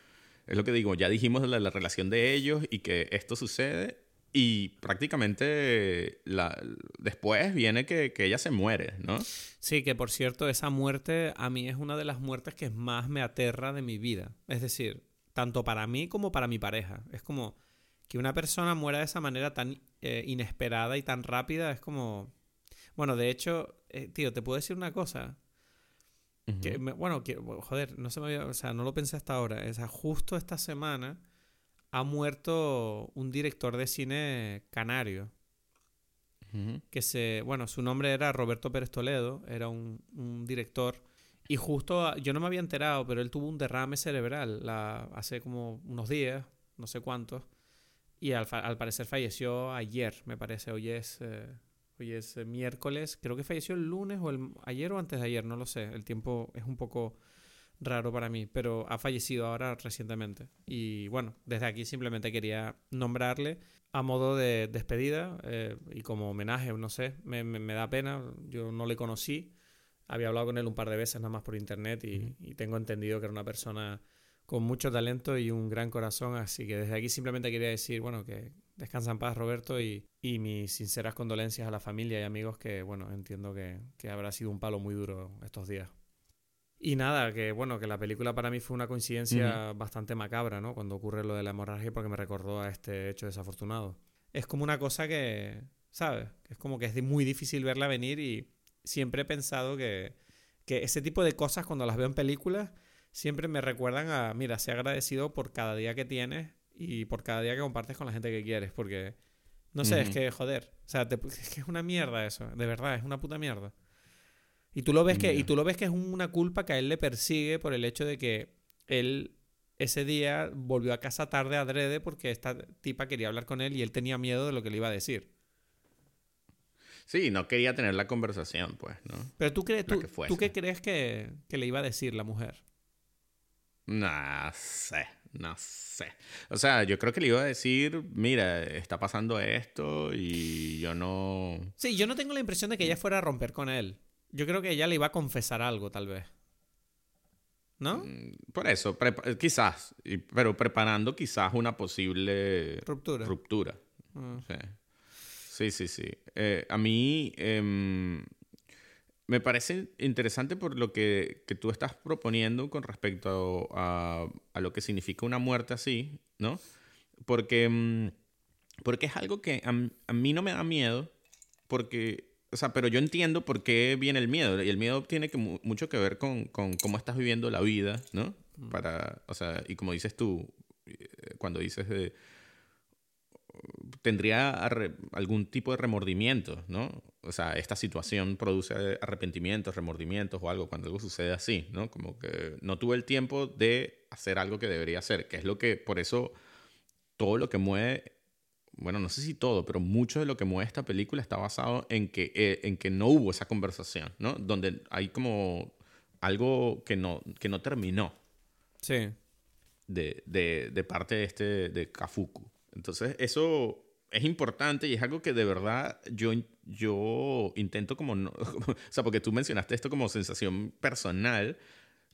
es lo que digo, ya dijimos la, la relación de ellos y que esto sucede y prácticamente la, después viene que, que ella se muere, ¿no? Sí, que por cierto, esa muerte a mí es una de las muertes que más me aterra de mi vida. Es decir, tanto para mí como para mi pareja. Es como que una persona muera de esa manera tan eh, inesperada y tan rápida. Es como... Bueno, de hecho, eh, tío, te puedo decir una cosa. Que me- bueno, que, joder, no se me había, o sea, no lo pensé hasta ahora. O sea, justo esta semana ha muerto un director de cine canario. Que se, bueno, su nombre era Roberto Pérez Toledo, era un, un director. Y justo, a- yo no me había enterado, pero él tuvo un derrame cerebral la, hace como unos días, no sé cuántos. Y al, al parecer falleció ayer, me parece. Hoy es, eh, hoy es eh, miércoles. Creo que falleció el lunes o el, ayer o antes de ayer, no lo sé. El tiempo es un poco raro para mí, pero ha fallecido ahora recientemente. Y bueno, desde aquí simplemente quería nombrarle a modo de despedida eh, y como homenaje, no sé, me, me- me da pena. Yo no le conocí. Había hablado con él un par de veces nada más por internet y, y tengo entendido que era una persona con mucho talento y un gran corazón. Así que desde aquí simplemente quería decir, bueno, que descansa en paz Roberto y, y mis sinceras condolencias a la familia y amigos que, bueno, entiendo que, que habrá sido un palo muy duro estos días. Y nada, que bueno, que la película para mí fue una coincidencia bastante macabra, ¿no? Cuando ocurre lo de la hemorragia porque me recordó a este hecho desafortunado. Es como una cosa que, ¿sabes? Es como que es muy difícil verla venir y siempre he pensado que, que ese tipo de cosas cuando las veo en películas siempre me recuerdan a, mira, sé agradecido por cada día que tienes y por cada día que compartes con la gente que quieres, porque, no sé, es Ujú. que, joder, o sea, te- <laughs> es que es una mierda eso, de verdad, es una puta mierda. Y tú lo ves que, y tú lo ves que es una culpa que a él le persigue por el hecho de que él ese día volvió a casa tarde adrede porque esta tipa quería hablar con él y él tenía miedo de lo que le iba a decir. Sí, no quería tener la conversación, pues, ¿no? Pero tú crees, tú. ¿tú qué crees que, que le iba a decir la mujer? No sé, no sé. O sea, yo creo que le iba a decir, mira, está pasando esto y yo no... Sí, yo no tengo la impresión de que ella fuera a romper con él. Yo creo que ella le iba a confesar algo, tal vez. ¿no? Mm, Por eso, prepa- quizás, pero preparando quizás una posible Ruptura. ruptura. Ah. Sí, sí, sí. sí. Eh, a mí em, me parece interesante por lo que, que tú estás proponiendo con respecto a, a lo que significa una muerte así, ¿no? Porque, em, porque es algo que a mí no me da miedo, porque, o sea, pero yo entiendo por qué viene el miedo, y el miedo tiene que, mu- mucho que ver con, con cómo estás viviendo la vida, ¿no? Para, o sea, y como dices tú, eh, cuando dices de tendría algún tipo de remordimiento, ¿no? O sea, esta situación produce arrepentimientos, remordimientos o algo cuando algo sucede así, ¿no? Como que no tuve el tiempo de hacer algo que debería hacer, que es lo que, por eso, todo lo que mueve, bueno, no sé si todo, pero mucho de lo que mueve esta película está basado en que, eh, en que no hubo esa conversación, ¿no? Donde hay como algo que no, que no terminó Sí. de, de, de parte de este de Kafuku. Entonces, eso es importante y es algo que de verdad yo, yo intento como no, <laughs> o sea, porque tú mencionaste esto como sensación personal,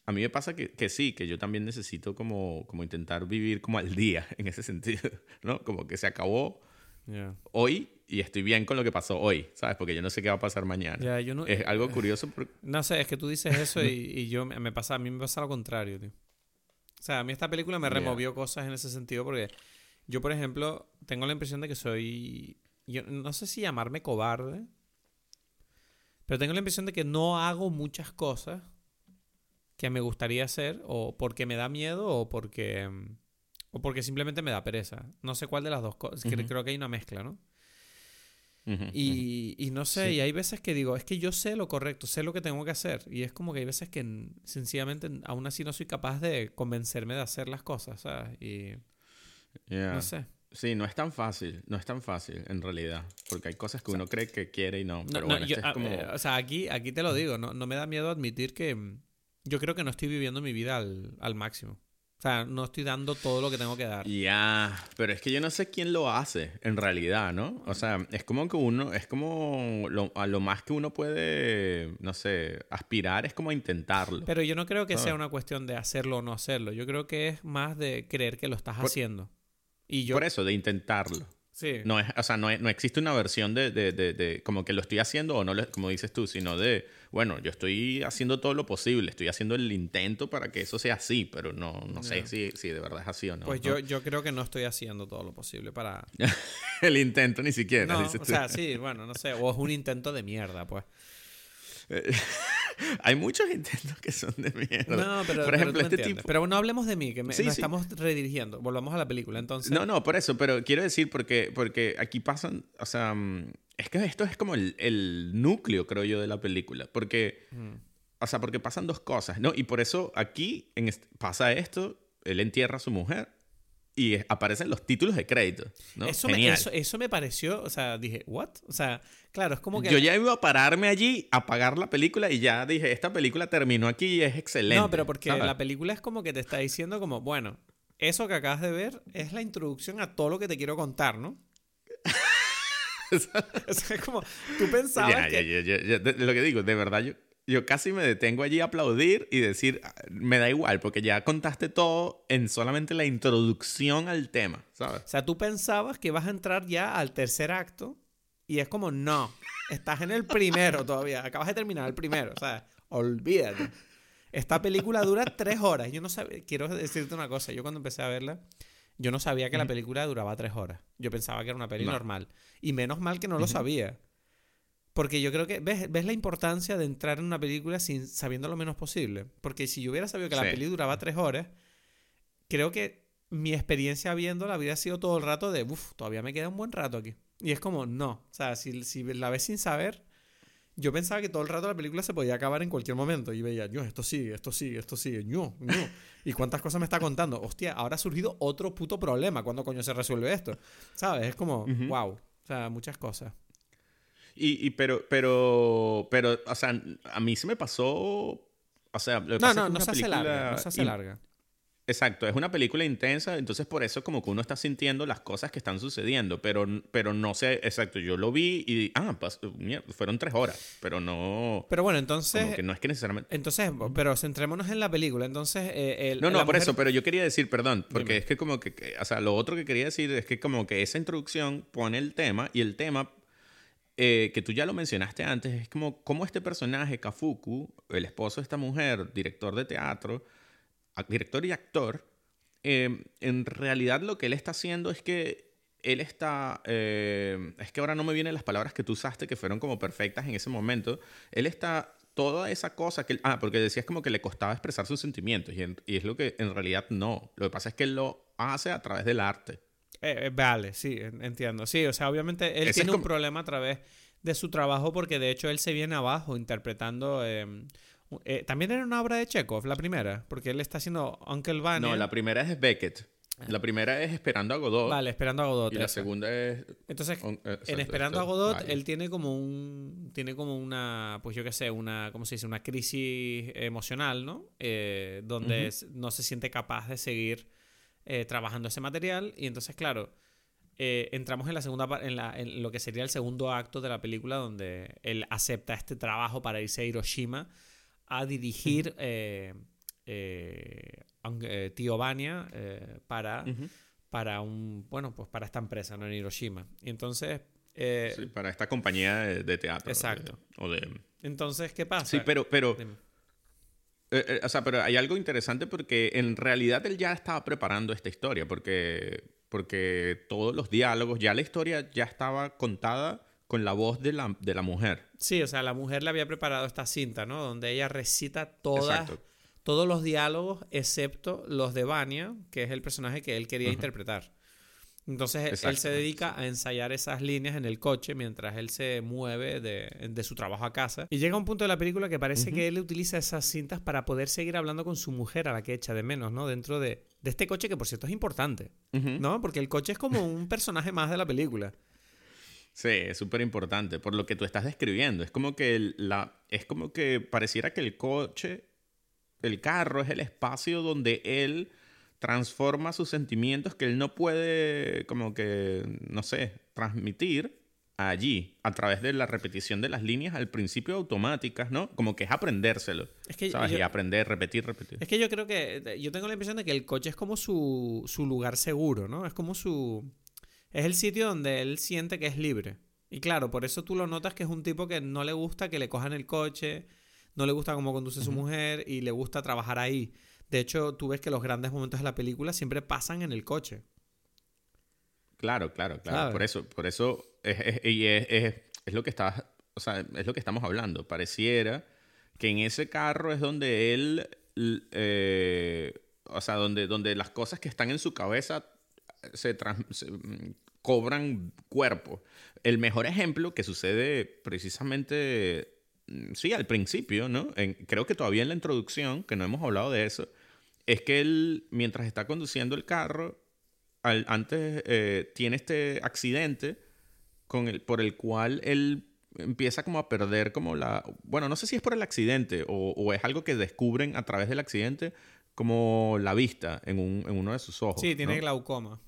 a mí me pasa que, que, sí, que yo también necesito como, como intentar vivir como al día <laughs> en ese sentido, ¿no? Como que se acabó hoy y estoy bien con lo que pasó hoy, ¿sabes? Porque yo no sé qué va a pasar mañana. yo no, es algo curioso. No sé, es que tú dices eso y, y, yo me pasa, a mí me pasa lo contrario, tío. O sea, a mí esta película me removió cosas en ese sentido porque yo, por ejemplo, tengo la impresión de que soy, yo no sé si llamarme cobarde, pero tengo la impresión de que no hago muchas cosas que me gustaría hacer o porque me da miedo o porque o porque simplemente me da pereza. No sé cuál de las dos cosas. Creo que hay una mezcla, ¿no? y, y, no sé, y hay veces que digo, es que yo sé lo correcto, sé lo que tengo que hacer. Y es como que hay veces que sencillamente aún así no soy capaz de convencerme de hacer las cosas, ¿sabes? Y no sé. Sí, no es tan fácil, no es tan fácil en realidad, porque hay cosas que uno cree que quiere y no. Pero bueno, este es como... Eh, o sea, aquí, aquí te lo digo, no, no me da miedo admitir que mm, yo creo que no estoy viviendo mi vida al, al máximo. O sea, no estoy dando todo lo que tengo que dar. Ya, pero es que yo no sé quién lo hace, en realidad, ¿no? O sea, es como que uno, es como lo, a lo más que uno puede, no sé, aspirar es como a intentarlo. Pero yo no creo que sea una cuestión de hacerlo o no hacerlo. Yo creo que es más de creer que lo estás haciendo. Y yo... Por eso, de intentarlo. Sí. No es, o sea, no, no existe una versión de, de, de, como que lo estoy haciendo o no, como dices tú, sino de, bueno, yo estoy haciendo todo lo posible, estoy haciendo el intento para que eso sea así, pero no, no sé si, si, de verdad es así o no. Pues Yo, yo creo que no estoy haciendo todo lo posible para... <laughs> el intento ni siquiera, no, O sea, sí, bueno, no sé, o es un intento de mierda, pues. <laughs> Hay muchos intentos que son de mierda. No, pero, por ejemplo, este tipo... pero no hablemos de mí, que me, estamos redirigiendo. Volvamos a la película, entonces. No, no, por eso, pero quiero decir, porque, porque aquí pasan, o sea, mm, es que esto es como el, el núcleo, creo yo, de la película. Porque, o sea, porque pasan dos cosas, ¿no? Y por eso aquí en pasa esto, él entierra a su mujer y aparecen los títulos de crédito. ¿no? Eso, Me, eso, me pareció, o sea, dije, ¿what? O sea, claro, es como que. Yo ya iba a pararme allí, a apagar la película y ya dije, esta película terminó aquí y es excelente. No, pero porque la película es como que te está diciendo, como, bueno, eso que acabas de ver es la introducción a todo lo que te quiero contar, ¿no? <laughs> <laughs> o sea, es como, tú pensabas. Ya, ya, ya, lo que digo, de verdad, yo, yo casi me detengo allí a aplaudir y decir, ah, me da igual, porque ya contaste todo en solamente la introducción al tema, ¿sabes? O sea, tú pensabas que vas a entrar ya al tercer acto y es como, no, estás en el primero todavía, acabas de terminar el primero, o sea, olvídate. Esta película dura tres horas. Yo no sabía, quiero decirte una cosa, yo cuando empecé a verla, yo no sabía que la película duraba tres horas. Yo pensaba que era una peli normal. Y menos mal que no lo sabía. Porque yo creo que ves, ves la importancia de entrar en una película sin sabiendo lo menos posible. Porque si yo hubiera sabido que la peli duraba tres horas, creo que mi experiencia viéndola habría sido todo el rato de, uff, todavía me queda un buen rato aquí. Y es como, no. O sea, si, si la ves sin saber, yo pensaba que todo el rato la película se podía acabar en cualquier momento. Y veía, yo, esto sigue, esto sigue, esto sigue, yo, yo. ¿Y cuántas cosas me está contando? Hostia, ahora ha surgido otro puto problema. ¿Cuándo coño se resuelve esto? ¿Sabes? Es como, wow. O sea, muchas cosas. Y, y, pero, pero, pero, o sea, a mí se me pasó, o sea, lo no, no, no se hace larga, no se hace larga. Exacto, es una película intensa, entonces por eso como que uno está sintiendo las cosas que están sucediendo, pero, pero no sé, exacto, yo lo vi y, ah, fueron tres horas, pero no... Pero bueno, entonces... Como que no es que necesariamente... Entonces, pero centrémonos en la película, entonces... Eh, no, no, por eso, pero yo quería decir, perdón, porque es que como que, o sea, lo otro que quería decir es que como que esa introducción pone el tema y el tema eh, que tú ya lo mencionaste antes, es como cómo este personaje, Kafuku, el esposo de esta mujer, director de teatro, director y actor, eh, en realidad lo que él está haciendo es que él está, eh, es que ahora no me vienen las palabras que tú usaste que fueron como perfectas en ese momento, él está toda esa cosa que, ah, porque decías como que le costaba expresar sus sentimientos y, y es lo que en realidad no, lo que pasa es que él lo hace a través del arte. Eh, eh, vale, sí, entiendo. Sí, o sea, obviamente él tiene un problema a través de su trabajo porque de hecho él se viene abajo interpretando... Em, eh, también era una obra de Chekhov, la primera, porque él está haciendo Uncle Vanya. No, la primera es Beckett. La primera es Esperando a Godot. Vale, Esperando a Godot. Y la segunda es... Entonces, en Esperando a Godot, él tiene como un... Tiene como una... Pues yo qué sé, una... ¿Cómo se dice? Una crisis emocional, ¿no? donde no se siente capaz de seguir eh, trabajando ese material. Y entonces, claro, eh, entramos en la segunda en, la- en lo que sería el segundo acto de la película donde él acepta este trabajo para irse a Hiroshima a dirigir eh, Tío Vania eh, para, para un bueno pues para esta empresa no en Hiroshima y entonces eh, Sí, para esta compañía de, de teatro. Exacto. o de... entonces qué pasa Sí, pero, pero, Dime. Eh, eh, o sea, pero hay algo interesante porque en realidad él ya estaba preparando esta historia, porque, porque todos los diálogos, ya la historia ya estaba contada con la voz de la, de la mujer. Sí, o sea, la mujer le había preparado esta cinta, ¿no? Donde ella recita todas, Exacto. todos los diálogos, excepto los de Vania, que es el personaje que él quería interpretar. Entonces él- él se dedica a ensayar esas líneas en el coche mientras él se mueve de, de su trabajo a casa. Y llega un punto de la película que parece que él utiliza esas cintas para poder seguir hablando con su mujer, a la que echa de menos, ¿no? Dentro de, de este coche que, por cierto, es importante. ¿no? Porque el coche es como un <laughs> personaje más de la película. Sí, es súper importante por lo que tú estás describiendo. Es como que la, es como que pareciera que el coche, el carro es el espacio donde él transforma sus sentimientos que él no puede, como que, no sé, transmitir allí a través de la repetición de las líneas al principio automáticas, ¿no? Como que es aprendérselo. Es que ¿sabes? yo- Y aprender, repetir, repetir. Es que yo creo que. Yo tengo la impresión de que el coche es como su, su lugar seguro, ¿no? Es como su. Es el sitio donde él siente que es libre. Y claro, por eso tú lo notas que es un tipo que no le gusta que le cojan el coche, no le gusta cómo conduce su mujer y le gusta trabajar ahí. De hecho, tú ves que los grandes momentos de la película siempre pasan en el coche. Claro, claro, claro. ¿Sabes? Por eso, por eso es, es- y es, es- es lo que o sea, es lo que estamos hablando. Pareciera que en ese carro es donde él, eh, o sea, donde, donde las cosas que están en su cabeza se, trans- se, mm, cobran cuerpo. El mejor ejemplo que sucede precisamente, mm, sí, al principio, ¿no? En- creo que todavía en la introducción, que no hemos hablado de eso, es que él, mientras está conduciendo el carro, al- antes eh, tiene este accidente con el, por el cual él empieza como a perder como la... Bueno, no sé si es por el accidente o, o es algo que descubren a través del accidente como la vista en, un- en uno de sus ojos. Sí, tiene ¿no? glaucoma.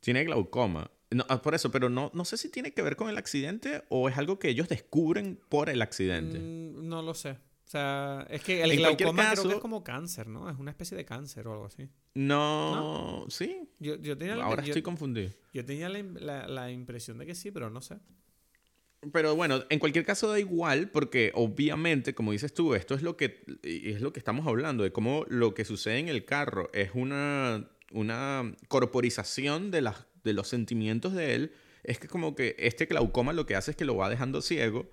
Tiene glaucoma. No, ah, por eso, pero no, no sé si tiene que ver con el accidente o es algo que ellos descubren por el accidente. Mm, no lo sé. O sea, es que el En glaucoma creo que caso- es como cáncer, ¿no? Es una especie de cáncer o algo así. No, sí. Yo, yo tenía la- Ahora yo- estoy confundido. Yo tenía la, la- la impresión de que sí, pero no sé. Pero bueno, en cualquier caso da igual porque obviamente, como dices tú, esto es lo que, es lo que estamos hablando, de cómo lo que sucede en el carro es una, una corporización de, las, de los sentimientos de él. Es que como que este glaucoma lo que hace es que lo va dejando ciego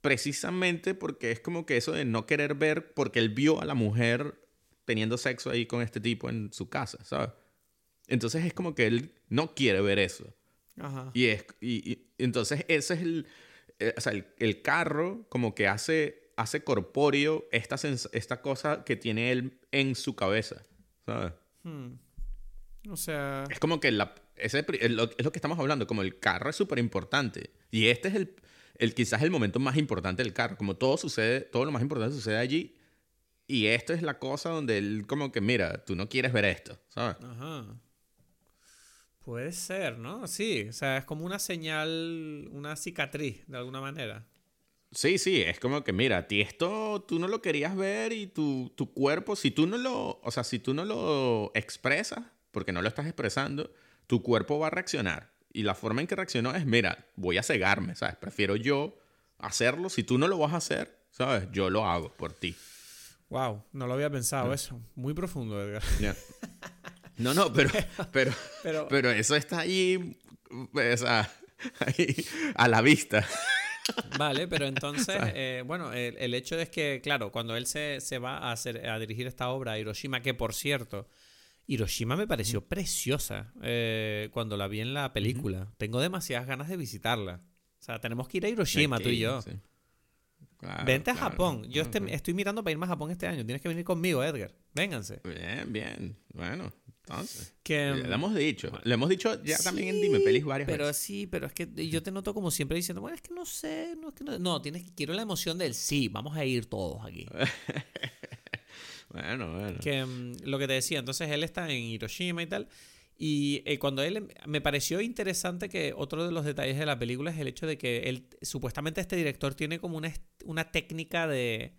precisamente porque es como que eso de no querer ver porque él vio a la mujer teniendo sexo ahí con este tipo en su casa, ¿sabes? Entonces es como que él no quiere ver eso. Ajá. Y, es, y, y entonces ese es el, eh, o sea, el, el carro como que hace, hace corpóreo esta, sens- esta cosa que tiene él en su cabeza, ¿sabes? Hmm. O sea, Es como que la, ese, es, lo, es lo que estamos hablando, como el carro es súper importante. Y este es el, el, quizás el momento más importante del carro, como todo sucede, todo lo más importante sucede allí. Y esto es la cosa donde él como que, mira, tú no quieres ver esto, ¿sabes? ajá. Puede ser, ¿no? Sí, o sea, es como una señal, una cicatriz, de alguna manera. Sí, sí, es como que, mira, a ti esto tú no lo querías ver y tu, tu cuerpo, si tú no lo, o sea, si tú no lo expresas, porque no lo estás expresando, tu cuerpo va a reaccionar. Y la forma en que reaccionó es, mira, voy a cegarme, ¿sabes? Prefiero yo hacerlo. Si tú no lo vas a hacer, ¿sabes? Yo lo hago por ti. Wow, no lo había pensado eso. Muy profundo, Edgar. <laughs> No, no, pero, pero, Pero, pero eso está ahí, sea, ahí, a la vista. vale, pero entonces, <laughs> eh, bueno, el, el hecho es que, claro, cuando él se, se va a, hacer, a dirigir esta obra a Hiroshima, que por cierto, Hiroshima me pareció preciosa eh, cuando la vi en la película. Tengo demasiadas ganas de visitarla. O sea, tenemos que ir a Hiroshima, tú y yo. Sí. Claro, Vente a claro. Japón. Yo Bueno, este- estoy mirando para irme a Japón este año. Tienes que venir conmigo, Edgar. Vénganse. Bien, bien. Bueno, entonces. Que, le hemos dicho. Le hemos dicho ya también en Dime Pelis varias pero veces. sí, pero es que yo te noto como siempre diciendo, bueno, es que no sé, no, es que no, no, tienes que, quiero la emoción del sí, vamos a ir todos aquí. <laughs> Bueno, bueno. que mm, lo que te decía, entonces él está en Hiroshima y tal, Y eh, cuando él me pareció interesante que otro de los detalles de la película es el hecho de que él supuestamente este director tiene como una, una técnica de,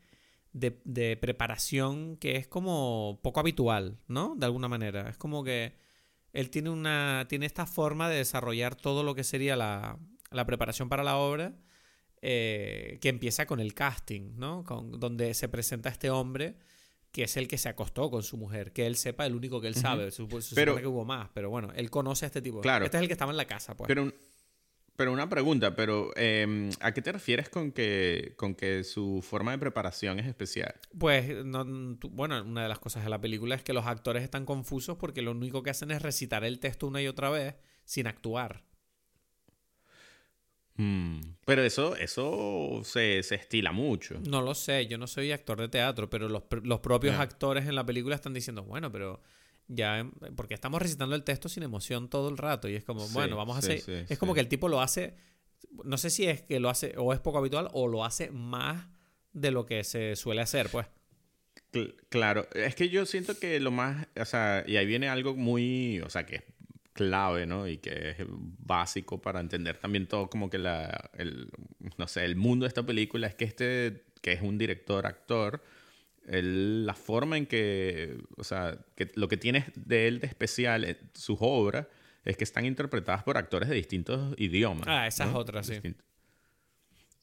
de, preparación que es como poco habitual, ¿no? De alguna manera. Es como que él tiene una tiene esta forma de desarrollar todo lo que sería la, la preparación para la obra eh, que empieza con el casting, ¿no? Con, donde se presenta este hombre que es el que se acostó con su mujer, que él sepa el único que él sabe. Se, supone que hubo más, pero bueno, él conoce a este tipo. Claro. Este es el que estaba en la casa, pues. Pero, pero una pregunta, pero em, ¿a qué te refieres con que, con que su forma de preparación es especial? Pues, no, bueno, una de las cosas de la película es que los actores están confusos porque lo único que hacen es recitar el texto una y otra vez sin actuar. Mm, pero eso, eso se, se, estila mucho. No lo sé, yo no soy actor de teatro, pero los, los propios actores en la película están diciendo, bueno, pero ya, porque estamos recitando el texto sin emoción todo el rato y es como, bueno, vamos a hacer, es como que el tipo lo hace, no sé si es que lo hace o es poco habitual o lo hace más de lo que se suele hacer, pues. Claro, es que yo siento que lo más, o sea, y ahí viene algo muy, o sea, que clave, ¿no? Y que es básico para entender también todo como que la, el, no sé, el mundo de esta película es que este, que es un director, actor, la forma en que, o sea, que lo que tiene de él de especial, en sus obras, es que están interpretadas por actores de distintos idiomas. Ah, esa es otra, sí.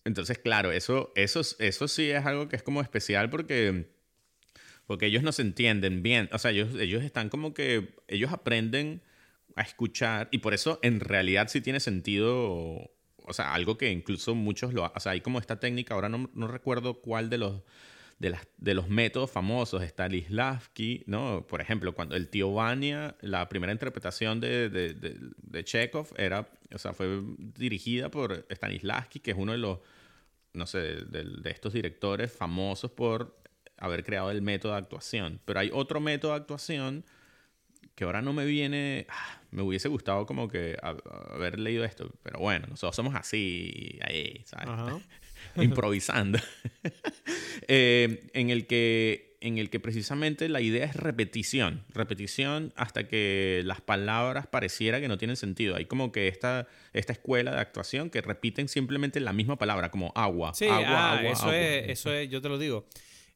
Entonces, claro, eso, eso, eso sí es algo que es como especial porque, porque ellos no se entienden bien. O sea, ellos, ellos están como que, ellos aprenden a escuchar y por eso en realidad sí tiene sentido, o sea, algo que incluso muchos lo, o sea, hay como esta técnica, ahora no, no recuerdo cuál de los de, las, de los métodos famosos, Stanislavski, ¿no? Por ejemplo, cuando el tío Vania, la primera interpretación de, de, de, Chekhov era, o sea, fue dirigida por Stanislavski, que es uno de los, no sé, de, estos directores famosos por haber creado el método de actuación. Pero hay otro método de actuación que ahora no me viene, ah, me hubiese gustado como que haber leído esto, pero bueno, nosotros somos así, ahí, ¿sabes? <laughs> Improvisando. <laughs> Eh, en, el que, en el que precisamente la idea es repetición, repetición hasta que las palabras pareciera que no tienen sentido. Hay como que esta, esta escuela de actuación que repiten simplemente la misma palabra, como agua, sí, agua, ah, agua. Eso, Es, eso es, yo te lo digo.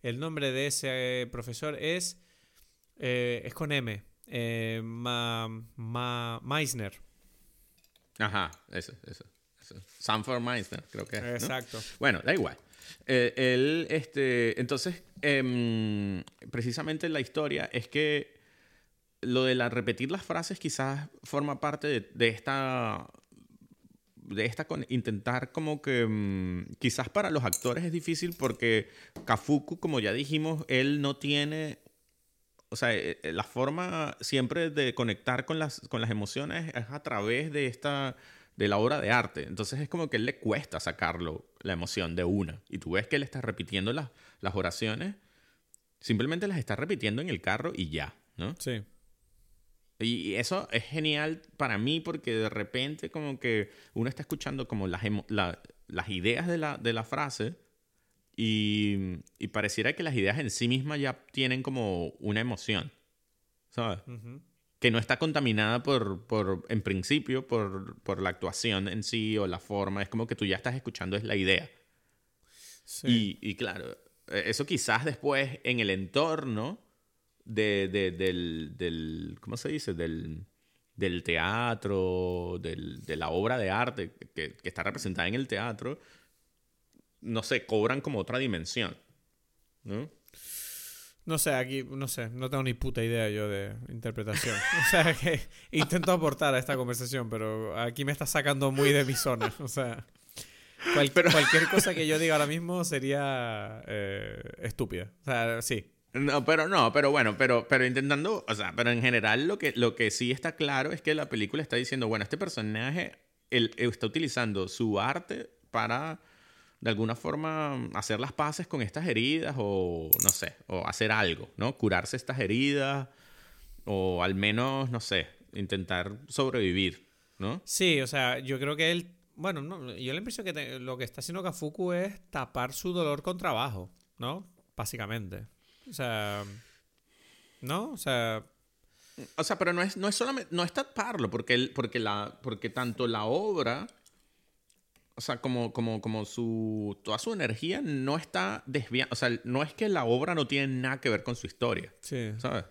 El nombre de ese profesor es, eh, es con M eh, Ma, Ma, Meisner. Ajá, eso, eso. Sanford Meisner, creo que es. Exacto. Bueno, da igual. Eh, él, este, entonces, em, precisamente la historia es que lo de la repetir las frases quizás forma parte de, de esta de esta con intentar como que mm, quizás para los actores es difícil porque Kafuku como ya dijimos él no tiene o sea, eh, eh, la forma siempre de conectar con las, con las emociones es a través de esta de la obra de arte. Entonces es como que él le cuesta sacarlo, la emoción de una. Y tú ves que él está repitiendo las, las oraciones, simplemente las está repitiendo en el carro y ya, ¿no? Sí. Y eso es genial para mí porque de repente como que uno está escuchando como las, las ideas de la, de la frase y, pareciera que las ideas en sí mismas ya tienen como una emoción, ¿sabes? Que no está contaminada por, por en principio, por, por, la actuación en sí o la forma. Es como que tú ya estás escuchando, es la idea. Sí. Y, y, claro, e, eso quizás después en el entorno de, de, del, del, ¿cómo se dice? Del, del teatro, del, de la obra de arte que, que, está representada en el teatro, no sé, cobran como otra dimensión. ¿No? No sé, aquí, no sé, no tengo ni puta idea yo de interpretación. <laughs> o sea, que intento aportar a esta conversación, pero aquí me está sacando muy de mi zona. O sea, <laughs> cualquier cosa que yo diga ahora mismo sería eh, estúpida. O sea, sí. No, pero no, pero bueno, pero, pero intentando, o sea, pero en general lo que, lo que sí está claro es que la película está diciendo, bueno, este personaje él está utilizando su arte para de alguna forma hacer las paces con estas heridas o no sé, o hacer algo, ¿no? Curarse estas heridas o al menos, no sé, intentar sobrevivir, ¿no? Sí, o sea, yo creo que él, bueno, no, yo la impresión que lo que está haciendo Kafuku es tapar su dolor con trabajo, ¿no? Básicamente. O sea, ¿no? O sea, O sea, pero no es, no es solamente, no es taparlo, porque, porque, la, porque tanto la obra, o sea, como, como, como su, toda su energía no está desviada, o sea, no es que la obra no tiene nada que ver con su historia, Sí. ¿sabes?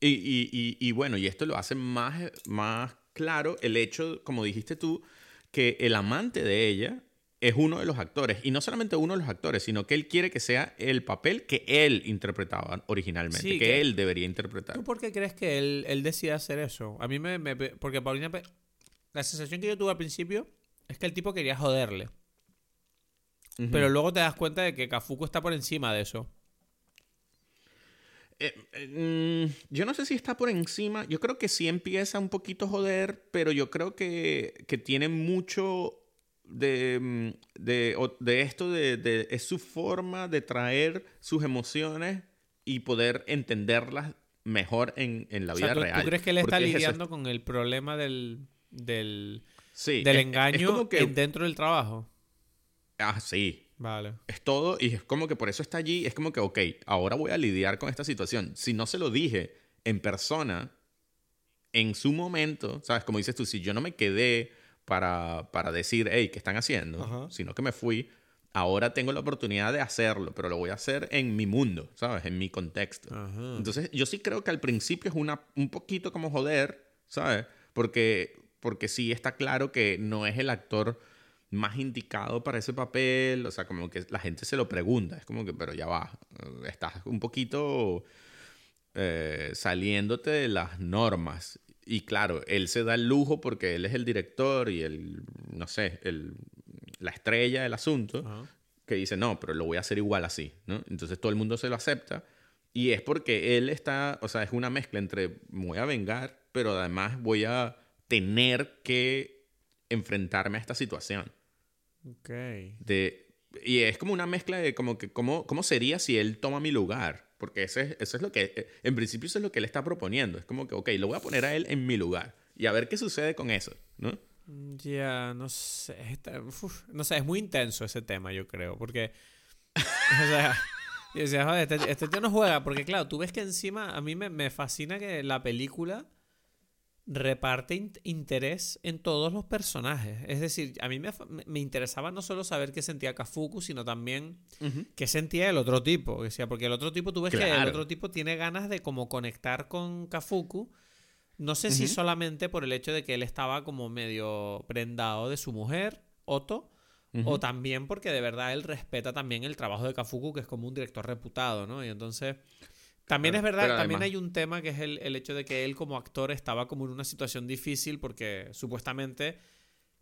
Y, y, y, y bueno, y esto lo hace más, más claro el hecho, como dijiste tú, que el amante de ella es uno de los actores. Y no solamente uno de los actores, sino que él quiere que sea el papel que él interpretaba originalmente, Sí, que, que- él debería interpretar. ¿Tú por qué crees que él, él decide hacer eso? A mí me... me- porque Paulina... La sensación que yo tuve al principio es que el tipo quería joderle. Pero luego te das cuenta de que Kafuku está por encima de eso. Eh, eh, mm, yo no sé si está por encima. Yo creo que sí empieza un poquito a joder, pero yo creo que, que tiene mucho de, mm, de, de esto de, de- Es su forma de traer sus emociones y poder entenderlas mejor en, en la O vida sea, ¿tú, tú real. crees que él está es lidiando con el problema del, del, sí, del es- es engaño como que- en- dentro del trabajo? Ah, sí. Vale. Es todo y es como que por eso está allí. Es como que, ok, ahora voy a lidiar con esta situación. Si no se lo dije en persona, en su momento, ¿sabes? Como dices tú, si yo no me quedé para, para decir, hey, ¿qué están haciendo? Ajá. Sino que me fui, ahora tengo la oportunidad de hacerlo, pero lo voy a hacer en mi mundo, ¿sabes? En mi contexto. Ajá. Entonces, yo sí creo que al principio es una, un poquito como joder, ¿sabes? Porque, porque sí está claro que no es el actor más indicado para ese papel, o sea, como que la gente se lo pregunta, es como que, pero ya va, estás un poquito eh, saliéndote de las normas. Y claro, él se da el lujo porque él es el director y el, no sé, el, la estrella del asunto Ajá. que dice, no, pero lo voy a hacer igual así, ¿no? Entonces todo el mundo se lo acepta y es porque él está, o sea, es una mezcla entre me voy a vengar, pero además voy a tener que enfrentarme a esta situación. Ok. De, y es como una mezcla de como que, ¿cómo, cómo sería si él toma mi lugar? Porque ese, es- eso es lo que, en principio eso es lo que él está proponiendo. Es como que, ok, lo voy a poner a él en mi lugar y a ver qué sucede con eso, ¿no? Ya, no sé. está- uf, no sé, es muy intenso ese tema, yo creo. Porque. o sea. <laughs> Yo decía, joder, este, este tío no juega. Porque, claro, tú ves que encima a mí me, me fascina que la película reparte in- interés en todos los personajes. Es decir, a mí me, interesaba no solo saber qué sentía Kafuku, sino también qué sentía el otro tipo. O sea, porque el otro tipo, tú ves que el otro tipo tiene ganas de como conectar con Kafuku. No sé si solamente por el hecho de que él estaba como medio prendado de su mujer, Otto, o también porque de verdad él respeta también el trabajo de Kafuku, que es como un director reputado, ¿no? Y entonces... También es verdad, también además- hay un tema que es el, el hecho de que él como actor estaba como en una situación difícil porque supuestamente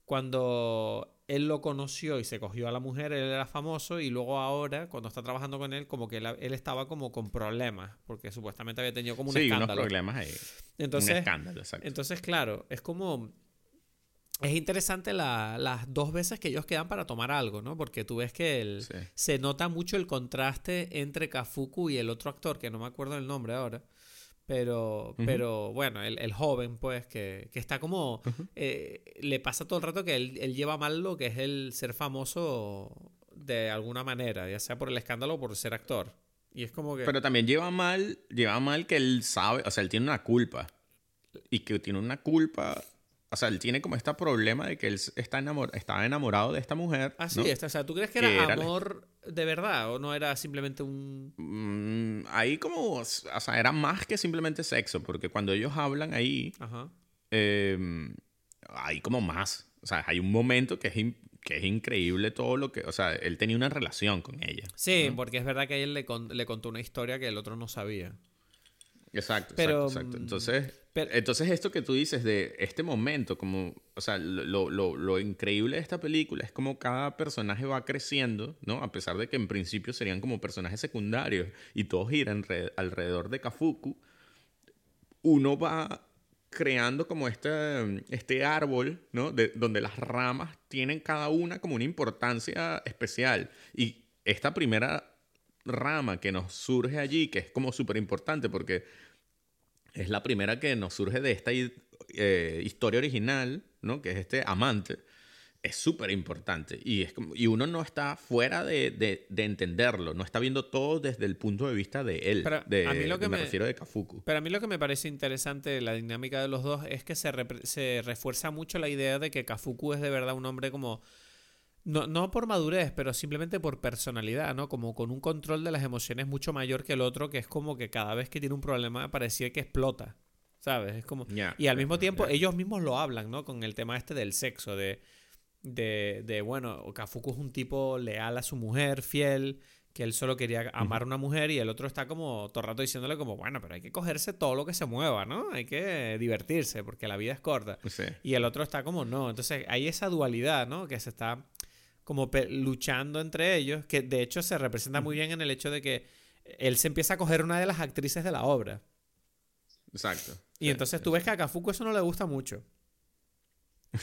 cuando él lo conoció y se cogió a la mujer, él era famoso y luego ahora, cuando está trabajando con él, como que él, él estaba como con problemas porque supuestamente había tenido como un sí, unos escándalo. problemas ahí. un Entonces, escándalo, exacto. entonces, claro, es como. Es interesante la- las dos veces que ellos quedan para tomar algo, ¿no? Porque tú ves que el, Sí. se nota mucho el contraste entre Kafuku y el otro actor, que no me acuerdo el nombre ahora. Pero, pero bueno, el, el joven, pues, que, que está como. eh, le pasa todo el rato que él, él lleva mal lo que es el ser famoso de alguna manera, ya sea por el escándalo o por ser actor. Y es como que. Pero también lleva mal, lleva mal que él sabe, o sea, él tiene una culpa. Y que tiene una culpa, o sea, él tiene como este problema de que él está enamor, estaba enamorado de esta mujer. Así ¿no? es, o sea, ¿tú crees que Que era era la- amor de verdad o no era simplemente un... Mm, ahí como, o sea, era más que simplemente sexo, porque cuando ellos hablan ahí, Ajá. eh, hay como más. O sea, hay un momento que es, que es increíble todo lo que, o sea, él tenía una relación con ella. Sí, porque es verdad que él le, con- le contó una historia que el otro no sabía. Exacto, Pero, exacto, exacto. mm, Entonces, pero- entonces esto que tú dices de este momento, como, o sea, lo, lo, lo increíble de esta película es como cada personaje va creciendo, ¿no? A pesar de que en principio serían como personajes secundarios y todos giran re- alrededor de Kafuku, uno va creando como este, este árbol, ¿no? De, donde las ramas tienen cada una como una importancia especial. Y esta primera rama que nos surge allí, que es como súper importante porque es la primera que nos surge de esta eh, historia original, ¿no? Que es este amante. es súper importante y, es como, y uno no está fuera de, de, de, entenderlo, no está viendo todo desde el punto de vista de él. Pero de, a mí lo que me, me- refiero de Kafuku. Pero a mí lo que me parece interesante de la dinámica de los dos es que se, se refuerza mucho la idea de que Kafuku es de verdad un hombre como... No, no por madurez, pero simplemente por personalidad, ¿no? Como con un control de las emociones mucho mayor que el otro, que es como que cada vez que tiene un problema parecía que explota, ¿sabes? Es como... Y al mismo tiempo ellos mismos lo hablan, ¿no? Con el tema este del sexo, de, de, de, bueno, Kafuku es un tipo leal a su mujer, fiel, que él solo quería amar a una mujer y el otro está como todo el rato diciéndole como, bueno, pero hay que cogerse todo lo que se mueva, ¿no? Hay que divertirse porque la vida es corta. Sí. Y el otro está como, no. Entonces hay esa dualidad, ¿no? Que se está como luchando entre ellos, que de hecho se representa muy bien en el hecho de que él se empieza a coger una de las actrices de la obra. Exacto. Y Sí, entonces tú ves que a Kafuku eso no le gusta mucho. <laughs>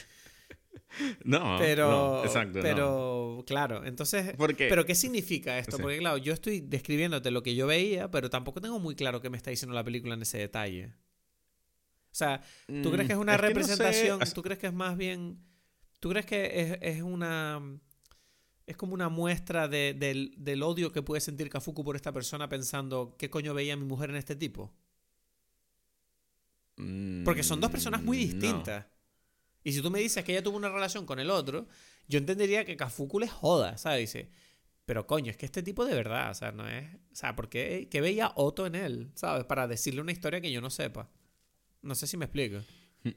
No, Pero, no, exacto. no. pero claro, entonces, Porque- pero ¿qué significa esto? Sí. Porque claro, yo estoy describiéndote lo que yo veía, pero tampoco tengo muy claro qué me está diciendo la película en ese detalle. O sea, ¿tú Mm, crees que es una que no sé, representación? ¿Tú crees que es más bien, tú crees que es, es una, es como una muestra de- del, del odio que puede sentir Kafuku por esta persona pensando qué coño veía mi mujer en este tipo? Porque son dos personas muy mm, no. distintas. Y si tú me dices que ella tuvo una relación con el otro, yo entendería que Kafuku le joda, ¿sabes? Dice, pero coño, es que este tipo de verdad, o sea, no es... O sea, ¿por qué, qué veía Otto en él, ¿sabes? Para decirle una historia que yo no sepa. No sé si me explico. <laughs>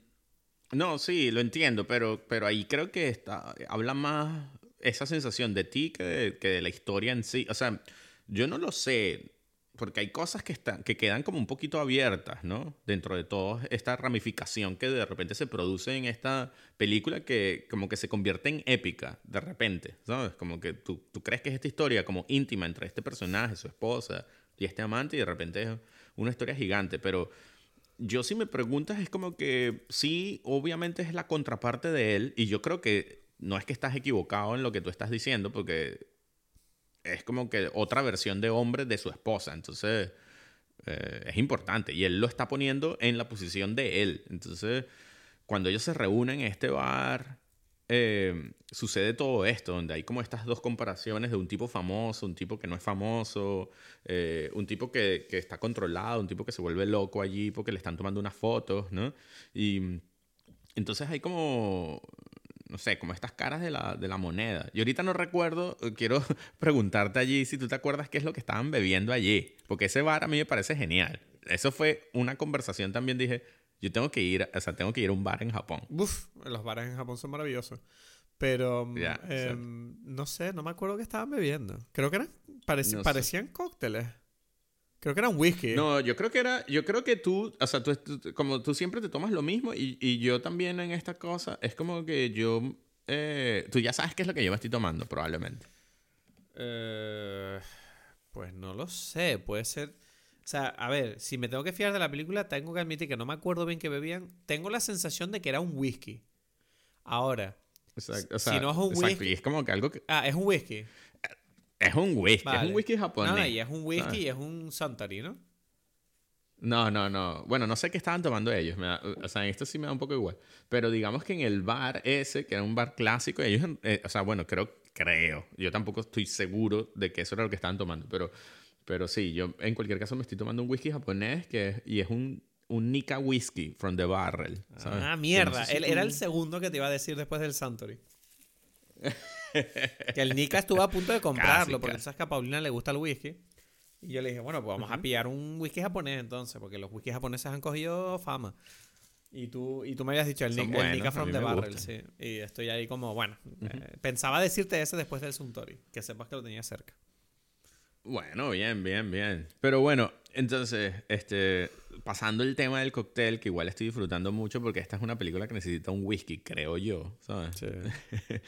No, sí, lo entiendo, pero, pero ahí creo que está, habla más esa sensación de ti que de, que de la historia en sí. O sea, yo no lo sé, porque hay cosas que, están, que quedan como un poquito abiertas, ¿no? Dentro de toda esta ramificación que de repente se produce en esta película que como que se convierte en épica, de repente, ¿sabes? Como que tú, tú crees que es esta historia como íntima entre este personaje, su esposa y este amante, y de repente es una historia gigante, pero yo si me preguntas es como que sí, obviamente es la contraparte de él y yo creo que no es que estás equivocado en lo que tú estás diciendo porque es como que otra versión de hombre de su esposa, entonces eh, es importante. Y él lo está poniendo en la posición de él, entonces cuando ellos se reúnen en este bar eh, sucede todo esto, donde hay como estas dos comparaciones de un tipo famoso, un tipo que no es famoso, eh, un tipo que, que está controlado, un tipo que se vuelve loco allí porque le están tomando unas fotos, ¿no? Y entonces hay como, no sé, como estas caras de la, de la moneda. Y ahorita no recuerdo, eh, quiero <laughs> preguntarte allí si tú te acuerdas qué es lo que estaban bebiendo allí, porque ese bar a mí me parece genial. Eso fue una conversación también, dije, yo tengo que ir, o sea, tengo que ir a un bar en Japón. Uf, los bares en Japón son maravillosos. Pero, mm, em, no sé, no me acuerdo qué estaban bebiendo. Creo que eran, No sé. parecían cócteles. Creo que eran whisky. No, yo creo que era, yo creo que tú, o sea, tú, tú- como tú siempre te tomas lo mismo y, y yo también en esta cosa, es como que yo, eh, tú ya sabes qué es lo que yo me estoy tomando probablemente. Eh, pues no lo sé, puede ser... O sea, a ver, si me tengo que fiar de la película, tengo que admitir que no me acuerdo bien que bebían. Tengo la sensación de que era un whisky. Ahora, Exacto, o Si no es un exacto, whisky- y es como que algo que ah, es un whisky. Es un whisky, es un whisky japonés. No, y es un whisky ¿sabes? y es un Suntory, ¿no? No, no, no. Bueno, no sé qué estaban tomando ellos. me da- o sea, esto sí me da un poco igual. Pero digamos que en el bar ese, que era un bar clásico, ellos, eh, o sea, bueno, creo, creo. Yo tampoco estoy seguro de que eso era lo que estaban tomando. Pero, pero sí, yo en cualquier caso me estoy tomando un whisky japonés que es- y es un, un Nika whisky from the barrel. ¿sabes? Ah, no mierda. sé si Él tú- era el segundo que te iba a decir después del Suntory. <laughs> que el Nika estuvo a punto de comprarlo, Casi, porque casi. sabes que a Paulina le gusta el whisky. Y yo le dije, bueno, pues vamos a pillar un whisky japonés entonces, porque los whisky japoneses han cogido fama. Y tú, y tú me habías dicho el, Son Nika from the Barrel, sí. Y estoy ahí como, bueno, eh, pensaba decirte ese después del Suntory, que sepas que lo tenía cerca. Bueno, bien, bien, bien. Pero bueno, entonces, este, pasando el tema del cóctel, que igual estoy disfrutando mucho porque esta es una película que necesita un whisky, creo yo, ¿sabes? <laughs>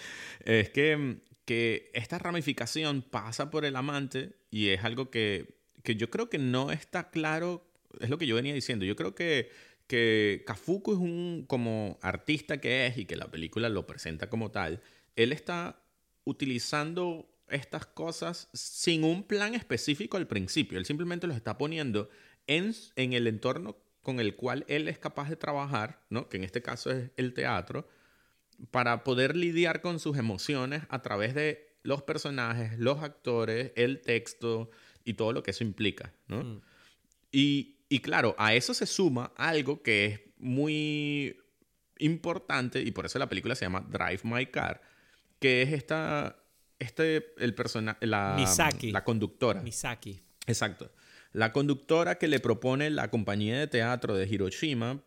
es que, que esta ramificación pasa por el amante y es algo que, que yo creo que no está claro, es lo que yo venía diciendo, yo creo que, que Kafuku es un, como artista que es y que la película lo presenta como tal, él está utilizando estas cosas sin un plan específico al principio, él simplemente los está poniendo en, en el entorno con el cual él es capaz de trabajar, ¿no? que en este caso es el teatro, para poder lidiar con sus emociones a través de los personajes, los actores, el texto y todo lo que eso implica, ¿no? Mm. Y, y claro, a eso se suma algo que es muy importante y por eso la película se llama Drive My Car, que es esta, este, el persona, la, Misaki. la conductora. Misaki. Exacto. La conductora que le propone la compañía de teatro de Hiroshima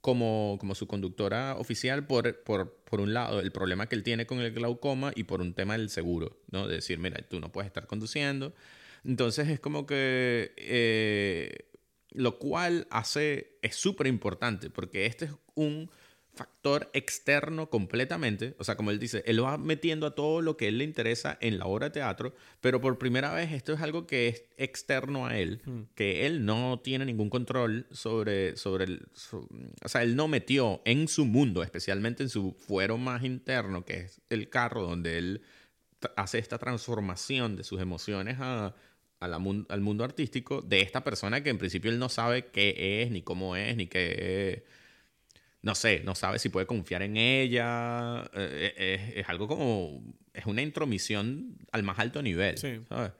como, como su conductora oficial por, por, por un lado el problema que él tiene con el glaucoma y por un tema del seguro, ¿no? De decir, mira, tú no puedes estar conduciendo. Entonces es como que... eh, lo cual hace, es súper importante, porque este es un factor externo completamente, o sea, como él dice, él va metiendo a todo lo que él le interesa en la obra de teatro, pero por primera vez esto es algo que es externo a él, Mm. que él no tiene ningún control sobre, sobre el, o sea, él no metió en su mundo, especialmente en su fuero más interno, que es el carro, donde él hace esta transformación de sus emociones a, a la mun- al mundo artístico de esta persona que en principio él no sabe qué es, ni cómo es, ni qué no sé, no sabe si puede confiar en ella. eh, eh, es, algo como. Es una intromisión al más alto nivel. Sí. ¿sabes?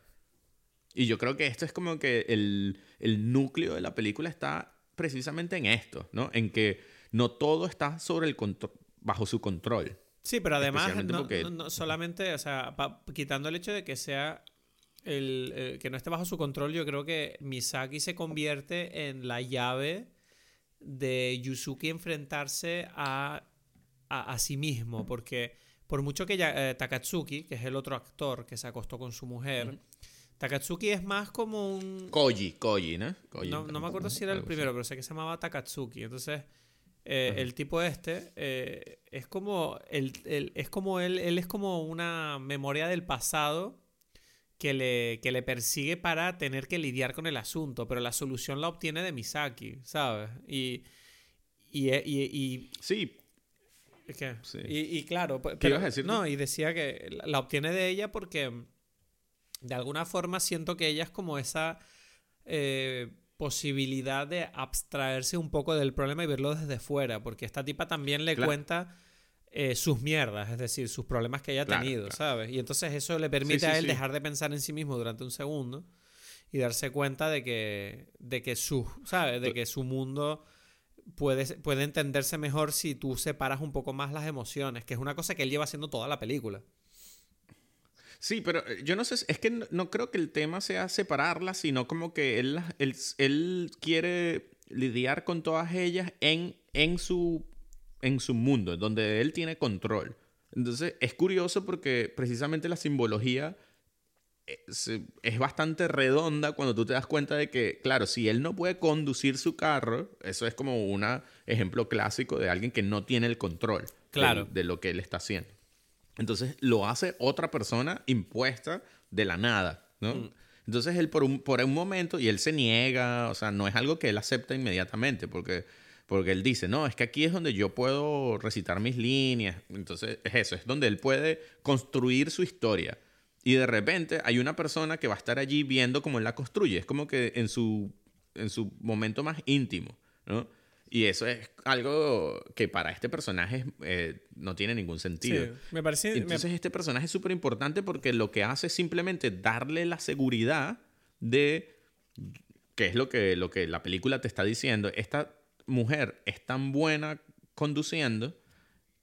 Y yo creo que esto es como que el, el núcleo de la película está precisamente en esto, ¿no? En que no todo está sobre el bajo su control. Sí, pero además, no, porque... porque- no, solamente, o sea, quitando el hecho de que sea el, el- que no esté bajo su control, yo creo que Misaki se convierte en la llave de Yusuke enfrentarse a, a, a sí mismo, porque por mucho que ya, eh, Takatsuki, que es el otro actor que se acostó con su mujer, Takatsuki es más como un... Koji, Koji, ¿no? Koji, No, no me acuerdo si era el primero, pero sé que se llamaba Takatsuki. Entonces, eh, el tipo este eh, es como. El, el- es como él, él es como una memoria del pasado que le, que le persigue para tener que lidiar con el asunto. Pero la solución la obtiene de Misaki, ¿sabes? Y. Y, y, y- Sí, que- Sí. y, y claro, pe- ¿Qué pero- ibas a decir tú? no, y decía que la, la obtiene de ella porque de alguna forma siento que ella es como esa eh, posibilidad de abstraerse un poco del problema y verlo desde fuera, porque esta tipa también le Claro. cuenta eh, sus mierdas, es decir, sus problemas que ella ha Claro, tenido, claro. ¿sabes? Y entonces eso le permite sí, a él sí. dejar de pensar en sí mismo durante un segundo y darse cuenta de que, de que su, ¿sabes? De que su mundo puede, puede entenderse mejor si tú separas un poco más las emociones, que es una cosa que él lleva haciendo toda la película. Sí, pero eh, yo no sé, es que no, no creo que el tema sea separarlas, sino como que él, él, él quiere lidiar con todas ellas en, en, su, en su mundo, donde él tiene control. Entonces es curioso porque precisamente la simbología eh, es bastante redonda cuando tú te das cuenta de que, claro, si él no puede conducir su carro, eso es como un ejemplo clásico de alguien que no tiene el control Claro. de lo que él está haciendo. Entonces lo hace otra persona impuesta de la nada, ¿no? Mm. Entonces él por un, por un momento, y él se niega, o sea, no es algo que él acepta inmediatamente, porque, porque él dice, no, es que aquí es donde yo puedo recitar mis líneas. Entonces es eso, es donde él puede construir su historia. Y de repente hay una persona que va a estar allí viendo cómo él la construye. Es como que en su, en su momento más íntimo, ¿no? Y eso es algo que para este personaje eh, no tiene ningún sentido. Sí, me parece... me- Entonces este personaje es súper importante porque lo que hace es simplemente darle la seguridad de que es lo que, lo que la película te está diciendo. Esta mujer es tan buena conduciendo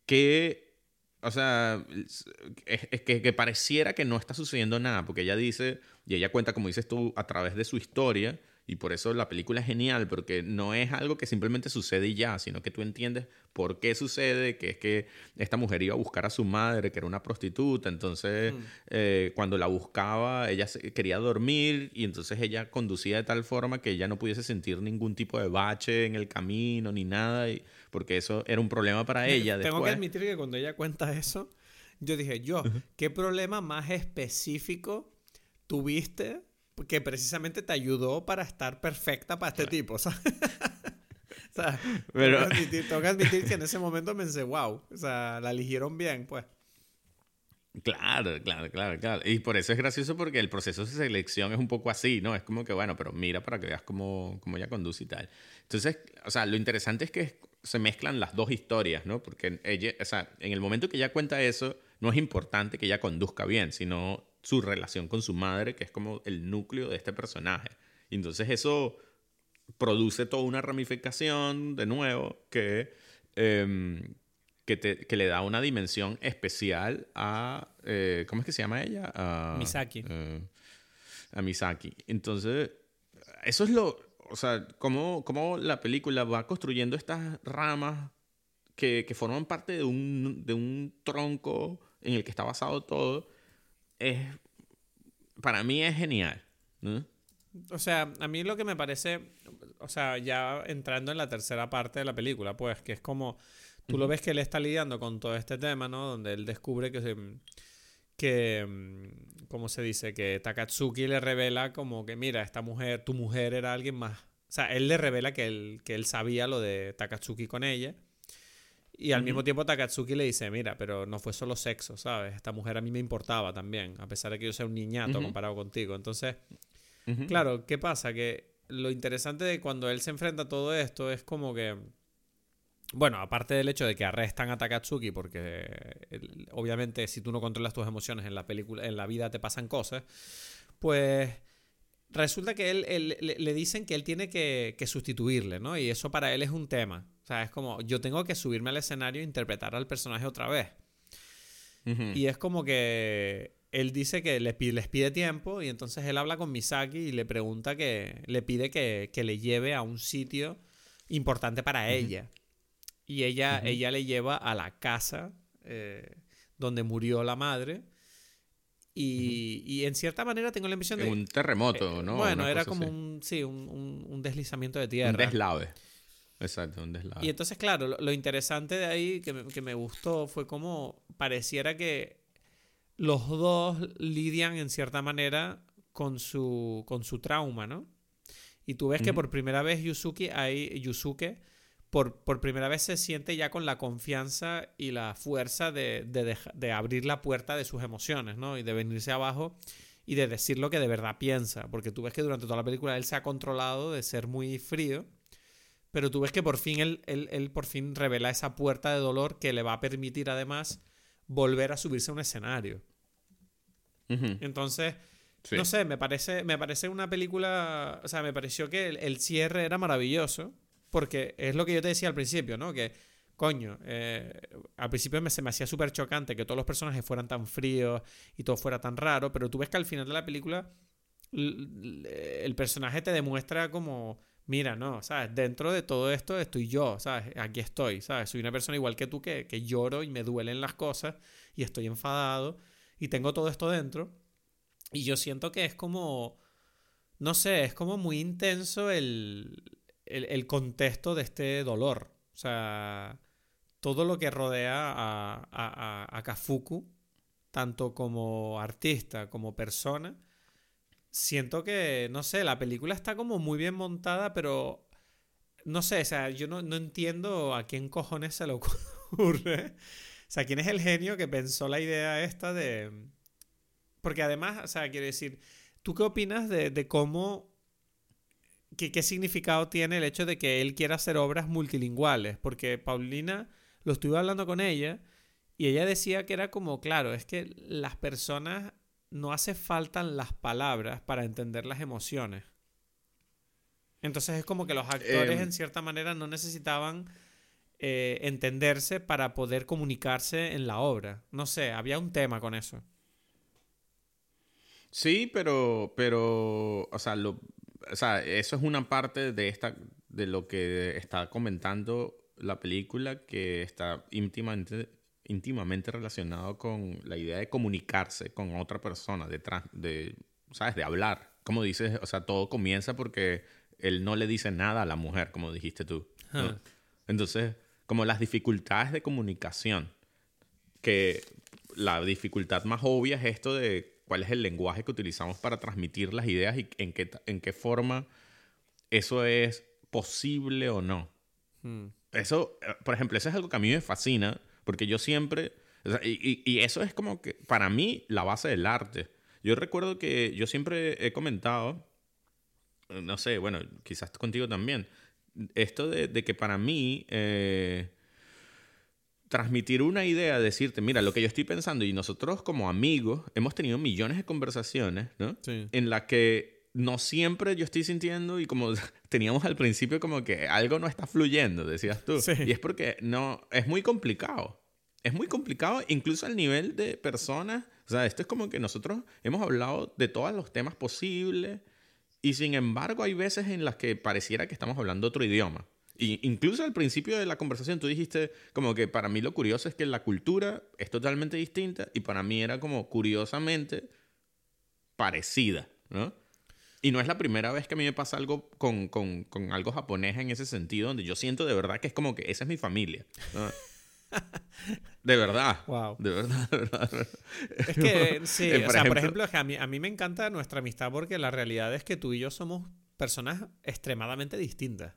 que, o sea, es, que, que pareciera que no está sucediendo nada, porque ella dice, y ella cuenta, como dices tú, a través de su historia, y por eso la película es genial, porque no es algo que simplemente sucede y ya, sino que tú entiendes por qué sucede, que es que esta mujer iba a buscar a su madre, que era una prostituta, entonces Mm. eh, cuando la buscaba, ella quería dormir y entonces ella conducía de tal forma que ella no pudiese sentir ningún tipo de bache en el camino ni nada, y, porque eso era un problema para ella. Tengo que admitir que cuando ella cuenta eso, yo dije, yo, ¿qué problema más específico tuviste que precisamente te ayudó para estar perfecta para este tipo? <laughs> ¿sabes? o sea, Pero- tengo, que admitir, tengo que admitir que en ese momento pensé, wow, o sea, la eligieron bien, pues. Claro, claro, claro, claro. Y por eso es gracioso porque el proceso de selección es un poco así, ¿no? Es como que, bueno, pero mira para que veas cómo, cómo ella conduce y tal. Entonces, o sea, lo interesante es que se mezclan las dos historias, ¿no? Porque ella, o sea, en el momento que ella cuenta eso, no es importante que ella conduzca bien, sino su relación con su madre, que es como el núcleo de este personaje. Y entonces eso produce toda una ramificación, de nuevo, que, em, que, le da una dimensión especial a... Eh, ¿Cómo es que se llama ella? A, Misaki. Eh, a Misaki. Entonces, eso es lo... O sea, cómo, cómo la película va construyendo estas ramas que, que forman parte de un, de un tronco en el que está basado todo, es, para mí es genial. O sea, a mí lo que me parece, o sea, ya entrando en la tercera parte de la película, pues, que es como, tú lo ves que él está lidiando con todo este tema, ¿no? Donde él descubre que, se, que, mm, ¿cómo se dice? Que Takatsuki le revela como que, mira, esta mujer, tu mujer era alguien más. O sea, él le revela que él, que él sabía lo de Takatsuki con ella y al mismo tiempo Takatsuki le dice, mira, pero no fue solo sexo, ¿sabes? Esta mujer a mí me importaba también, a pesar de que yo sea un niñato comparado contigo. Entonces, claro, ¿qué pasa? Que lo interesante de cuando él se enfrenta a todo esto es como que, bueno, aparte del hecho de que arrestan a Takatsuki, porque obviamente si tú no controlas tus emociones en la película, en la vida te pasan cosas, pues resulta que él, le dicen que él tiene que, que sustituirle, ¿no? Y eso para él es un tema. O sea, es como, yo tengo que subirme al escenario e interpretar al personaje otra vez. Y es como que él dice que les pide tiempo y entonces él habla con Misaki y le pregunta que, le pide que, le lleve a un sitio importante para ella. Y ella, ella le lleva a la casa eh, donde murió la madre. Y, en cierta manera tengo la impresión de... Un terremoto, eh, ¿no? Bueno, era como un, sí, un, un, deslizamiento de tierra. Un deslave. Exacto, un deslave. Y entonces, claro, lo, interesante de ahí que me, que me, gustó fue como pareciera que los dos lidian en cierta manera con su, con su trauma, ¿no? Y tú ves que por primera vez Yusuke, ahí, Yusuke por, por, primera vez se siente ya con la confianza y la fuerza de, de, de, abrir la puerta de sus emociones, ¿no? Y de venirse abajo y de decir lo que de verdad piensa. Porque tú ves que durante toda la película él se ha controlado de ser muy frío pero tú ves que por fin él, él, por fin revela esa puerta de dolor que le va a permitir además volver a subirse a un escenario. Entonces, no sé, me parece, me parece una película, o sea, me pareció que el, cierre era maravilloso, porque es lo que yo te decía al principio, ¿no? Que, coño, eh, al principio me, se me hacía súper chocante que todos los personajes fueran tan fríos y todo fuera tan raro, pero tú ves que al final de la película el personaje te demuestra como mira, no, ¿sabes? Dentro de todo esto estoy yo, ¿sabes? Aquí estoy, ¿sabes? Soy una persona igual que tú que, que lloro y me duelen las cosas y estoy enfadado y tengo todo esto dentro. Y yo siento que es como, no sé, es como muy intenso el, el, contexto de este dolor. O sea, todo lo que rodea a, a, a Kafuku, tanto como artista como persona, siento que, no sé, la película está como muy bien montada, pero no sé, o sea, yo no, entiendo a quién cojones se le ocurre. O sea, quién es el genio que pensó la idea esta de... Porque además, o sea, quiero decir, ¿tú qué opinas de, cómo... ¿Qué, ¿Qué significado tiene el hecho de que él quiera hacer obras multilingüales? Porque Paulina, lo estuve hablando con ella y ella decía que era como, claro, es que las personas no hace falta las palabras para entender las emociones. Entonces es como que los actores em. en cierta manera no necesitaban eh, entenderse para poder comunicarse en la obra. No sé, había un tema con eso. Sí, pero, pero, o sea, lo, o sea, eso es una parte de esta, de lo que está comentando la película que está íntimamente íntimamente relacionado con la idea de comunicarse con otra persona, de, de, ¿sabes? De hablar. Como dices, o sea, todo comienza porque él no le dice nada a la mujer, como dijiste tú. Entonces, como las dificultades de comunicación, que la dificultad más obvia es esto de cuál es el lenguaje que utilizamos para transmitir las ideas y en qué, en qué forma eso es posible o no. Hmm. Eso, eh, por ejemplo, eso es algo que a mí me fascina porque yo siempre, y, eso es como que para mí la base del arte. Yo recuerdo que yo siempre he comentado, no sé, bueno, quizás contigo también, esto de, de que para mí eh, transmitir una idea, decirte, mira, lo que yo estoy pensando, y nosotros como amigos hemos tenido millones de conversaciones, ¿no? Sí. En la que no siempre yo estoy sintiendo y como <laughs> teníamos al principio como que algo no está fluyendo, decías tú. Sí. Y es porque no, es muy complicado. Es muy complicado incluso al nivel de personas. O sea, esto es como que nosotros hemos hablado de todos los temas posibles y sin embargo hay veces en las que pareciera que estamos hablando otro idioma. Y incluso al principio de la conversación tú dijiste como que para mí lo curioso es que la cultura es totalmente distinta y para mí era como curiosamente parecida, ¿no? Y no es la primera vez que a mí me pasa algo con, con, con algo japonés en ese sentido, donde yo siento de verdad que es como que esa es mi familia. ¿no? <laughs> De verdad. Wow. De verdad, de verdad. Es que, <laughs> sí, Eh, o por sea, por ejemplo- ejemplo, es que a mí, a mí me encanta nuestra amistad porque la realidad es que tú y yo somos personas extremadamente distintas.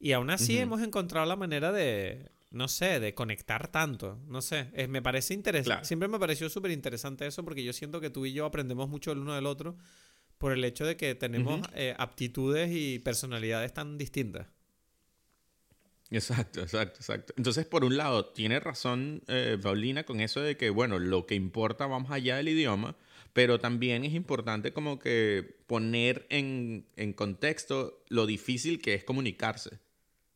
Y aún así Ujú. hemos encontrado la manera de, no sé, de conectar tanto. No sé, es- me parece interesante. Claro. Siempre me pareció súper interesante eso porque yo siento que tú y yo aprendemos mucho el uno del otro por el hecho de que tenemos eh, aptitudes y personalidades tan distintas. Exacto, exacto, exacto. Entonces, por un lado, tiene razón eh, Paulina con eso de que, bueno, lo que importa va más allá del idioma, pero también es importante como que poner en, en contexto lo difícil que es comunicarse.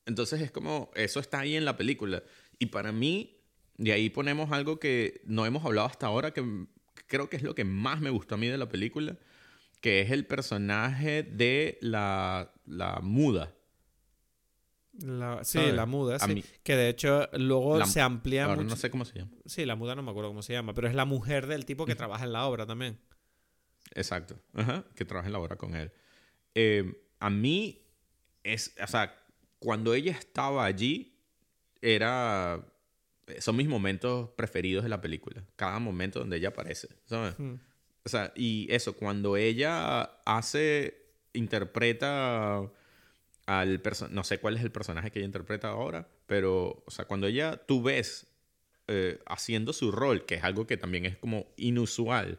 Entonces es como, eso está ahí en la película. Y para mí, de ahí ponemos algo que no hemos hablado hasta ahora, que creo que es lo que más me gustó a mí de la película, que es el personaje de la, la muda. La- sí, ¿Sabes? la muda, sí. mí- Que de hecho luego La- se amplía Ahora mucho. no sé cómo se llama. Sí, la muda no me acuerdo cómo se llama, pero es la mujer del tipo que trabaja en la obra también. Exacto. Ajá, que trabaja en la obra con él. Eh, a mí, es, o sea, cuando ella estaba allí, era... Son mis momentos preferidos de la película. Cada momento donde ella aparece, ¿sabes? O sea, y eso, cuando ella hace, interpreta al personaje, no sé cuál es el personaje que ella interpreta ahora, pero, o sea, cuando ella, tú ves eh, haciendo su rol, que es algo que también es como inusual,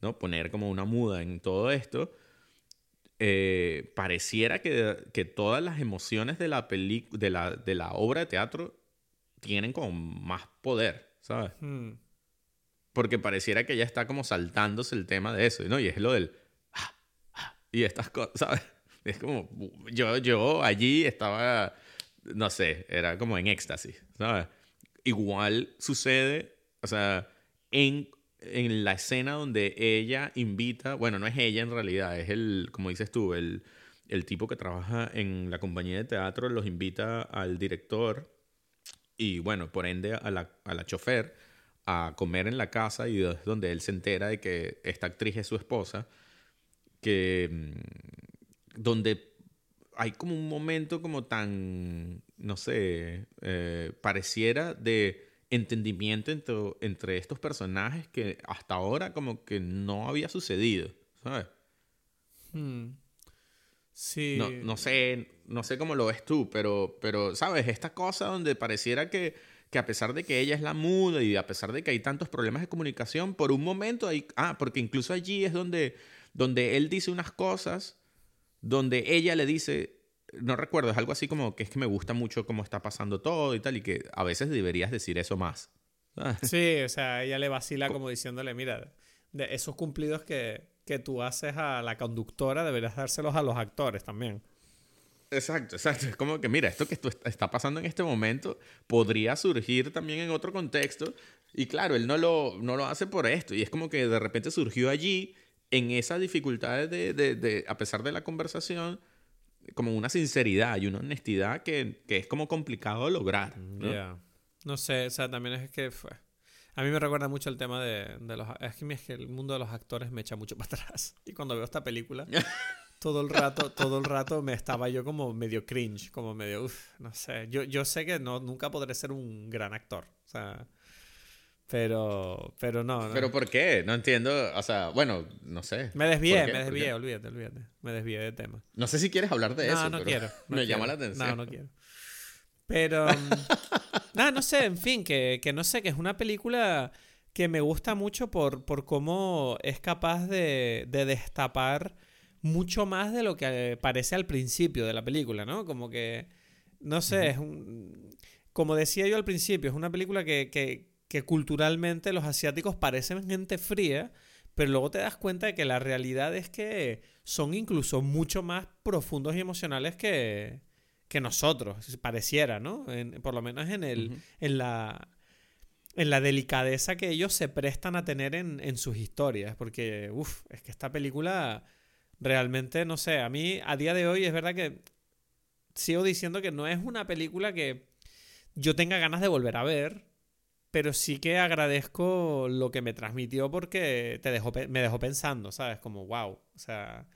¿no? Poner como una muda en todo esto, eh, pareciera que, que todas las emociones de la, de, la, de la obra de teatro tienen como más poder, ¿sabes? Hmm. Porque pareciera que ella está como saltándose el tema de eso, ¿no? Y es lo del... ah, ah, y estas cosas, <laughs> ¿sabes? Es como... Yo, yo allí estaba... No sé, era como en éxtasis, ¿sabes? Igual sucede, o sea, en, en la escena donde ella invita... Bueno, no es ella en realidad, es el, como dices tú, el, el tipo que trabaja en la compañía de teatro, los invita al director y, bueno, por ende a la, a la chofer a comer en la casa y es donde él se entera de que esta actriz es su esposa, que mm, donde hay como un momento como tan, no sé, eh, pareciera de entendimiento entre, entre estos personajes que hasta ahora como que no había sucedido, ¿sabes? Hmm. Sí. No, no sé, no sé cómo lo ves tú, pero, pero ¿sabes? Esta cosa donde pareciera que, que a pesar de que ella es la muda y a pesar de que hay tantos problemas de comunicación, por un momento hay... Ah, porque incluso allí es donde, donde él dice unas cosas, donde ella le dice, no recuerdo, es algo así como que es que me gusta mucho cómo está pasando todo y tal, y que a veces deberías decir eso más. ¿sabes? Sí, o sea, ella le vacila como diciéndole, mira, de esos cumplidos que, que tú haces a la conductora deberías dárselos a los actores también. Exacto, exacto. Es como que, mira, esto que esto est- está pasando en este momento podría surgir también en otro contexto. Y claro, él no lo, no lo hace por esto. Y es como que de repente surgió allí, en esa dificultad de, de- de- a pesar de la conversación, como una sinceridad y una honestidad que, que es como complicado lograr. ¿no? Ya. No sé, o sea, también es que fue. A mí me recuerda mucho el tema de, de los. Es que, es que el mundo de los actores me echa mucho para <laughs> atrás. Y cuando veo esta película, <laughs> todo el rato, todo el rato me estaba yo como medio cringe, como medio, uff, no sé. Yo, yo sé que no, nunca podré ser un gran actor. O sea. Pero. Pero no. no. Pero ¿por qué? No entiendo. O sea, bueno, no sé. me desvié, me ¿Por desvié, olvídate, olvídate. Me desvié de tema. No sé si quieres hablar de no, eso. no pero quiero. <laughs> no me quiero. llama la atención. No, no quiero. Pero. <laughs> mm, nada, no sé, en fin, que, que no sé, que es una película que me gusta mucho por, por cómo es capaz de, de destapar mucho más de lo que parece al principio de la película, ¿no? Como que, no sé, es un... Como decía yo al principio, es una película que, que, que culturalmente los asiáticos parecen gente fría, pero luego te das cuenta de que la realidad es que son incluso mucho más profundos y emocionales que, que nosotros, pareciera, ¿no? por lo menos en, el, en, la, en la delicadeza que ellos se prestan a tener en, en sus historias, porque, uff, es que esta película realmente, no sé, a mí a día de hoy es verdad que sigo diciendo que no es una película que yo tenga ganas de volver a ver, pero sí que agradezco lo que me transmitió porque te dejó, me dejó pensando, ¿sabes? Como, wow, o sea,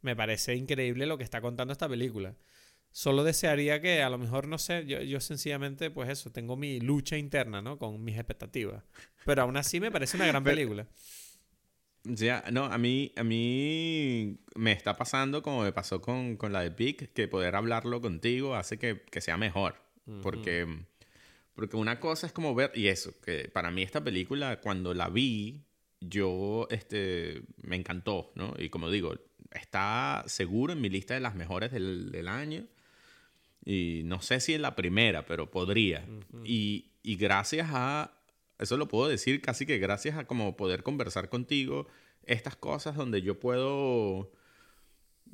me parece increíble lo que está contando esta película. Solo desearía que a lo mejor, no sé, yo, yo sencillamente, pues eso, tengo mi lucha interna, ¿no? Con mis expectativas. Pero aún así me parece una gran película. Ya, no, a mí, a mí me está pasando como me pasó con, con la de Pic, que poder hablarlo contigo hace que, que sea mejor. Porque porque una cosa es como ver, y eso, que para mí esta película, cuando la vi, yo, este, me encantó, ¿no? Y como digo, está seguro en mi lista de las mejores del, del año. Y no sé si en la primera, pero podría. y, y gracias a, eso lo puedo decir casi que gracias a como poder conversar contigo, estas cosas donde yo puedo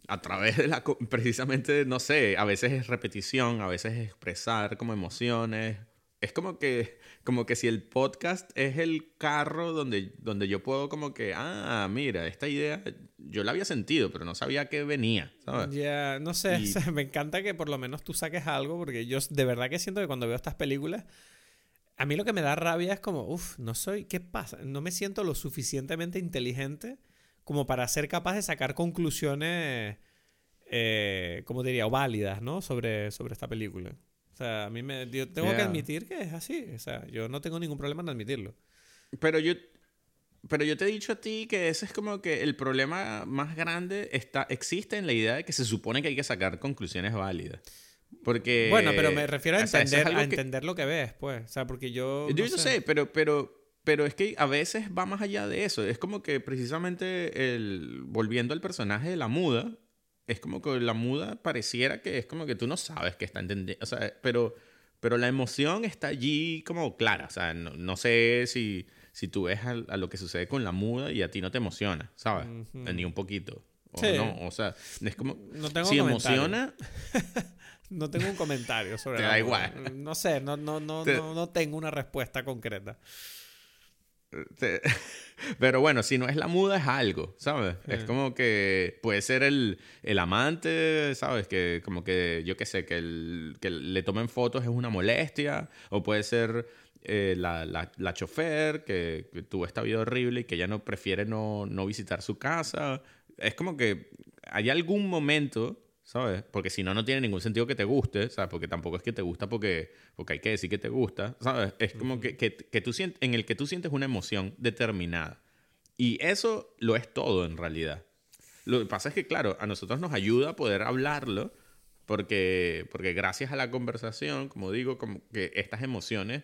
a través de la precisamente no sé a veces es repetición a veces es expresar como emociones es como que, como que si el podcast es el carro donde, donde yo puedo como que, ah, mira, esta idea yo la había sentido, pero no sabía que venía, ¿sabes? Ya, no sé, <laughs> me encanta que por lo menos tú saques algo, porque yo de verdad que siento que cuando veo estas películas, a mí lo que me da rabia es como, uff, no soy, ¿qué pasa? No me siento lo suficientemente inteligente como para ser capaz de sacar conclusiones, eh, como diría, válidas, ¿no? Sobre, sobre esta película. O sea, a mí me. Yo tengo que admitir que es así. O sea, yo no tengo ningún problema en admitirlo. Pero yo. Pero yo te he dicho a ti que ese es como que el problema más grande está, existe en la idea de que se supone que hay que sacar conclusiones válidas. Porque. Bueno, pero me refiero a entender, a entender lo que ves, pues. O sea, porque yo. Yo, no sé. pero, pero, pero es que a veces va más allá de eso. Es como que precisamente el. Volviendo al personaje de la muda, es como que la muda pareciera que es como que tú no sabes que está entendiendo, o sea, pero, pero la emoción está allí como clara, o sea, no, sé si, si tú ves a, lo que sucede con la muda y a ti no te emociona, ¿sabes? Ni un poquito. O no, o sea, es como... No tengo si emociona... <laughs> no tengo un comentario sobre Te da igual. No sé, no, no, no, no, no tengo una respuesta concreta. <laughs> Pero bueno, si no es la muda, es algo, ¿sabes? Es como que puede ser el, el, amante, ¿sabes? Que como que, yo qué sé, que, el, que le tomen fotos es una molestia. O puede ser eh, la, la, la, chofer que, tuvo esta vida horrible y que ya no prefiere no, no visitar su casa. Es como que hay algún momento ¿sabes? Porque si no, no tiene ningún sentido que te guste, ¿sabes? Porque tampoco es que te gusta porque, porque hay que decir que te gusta, ¿sabes? Es como que, que, que tú sientes, en el que tú sientes una emoción determinada. Y eso lo es todo en realidad. Lo que pasa es que, claro, a nosotros nos ayuda poder hablarlo porque, porque gracias a la conversación, como digo, como que estas emociones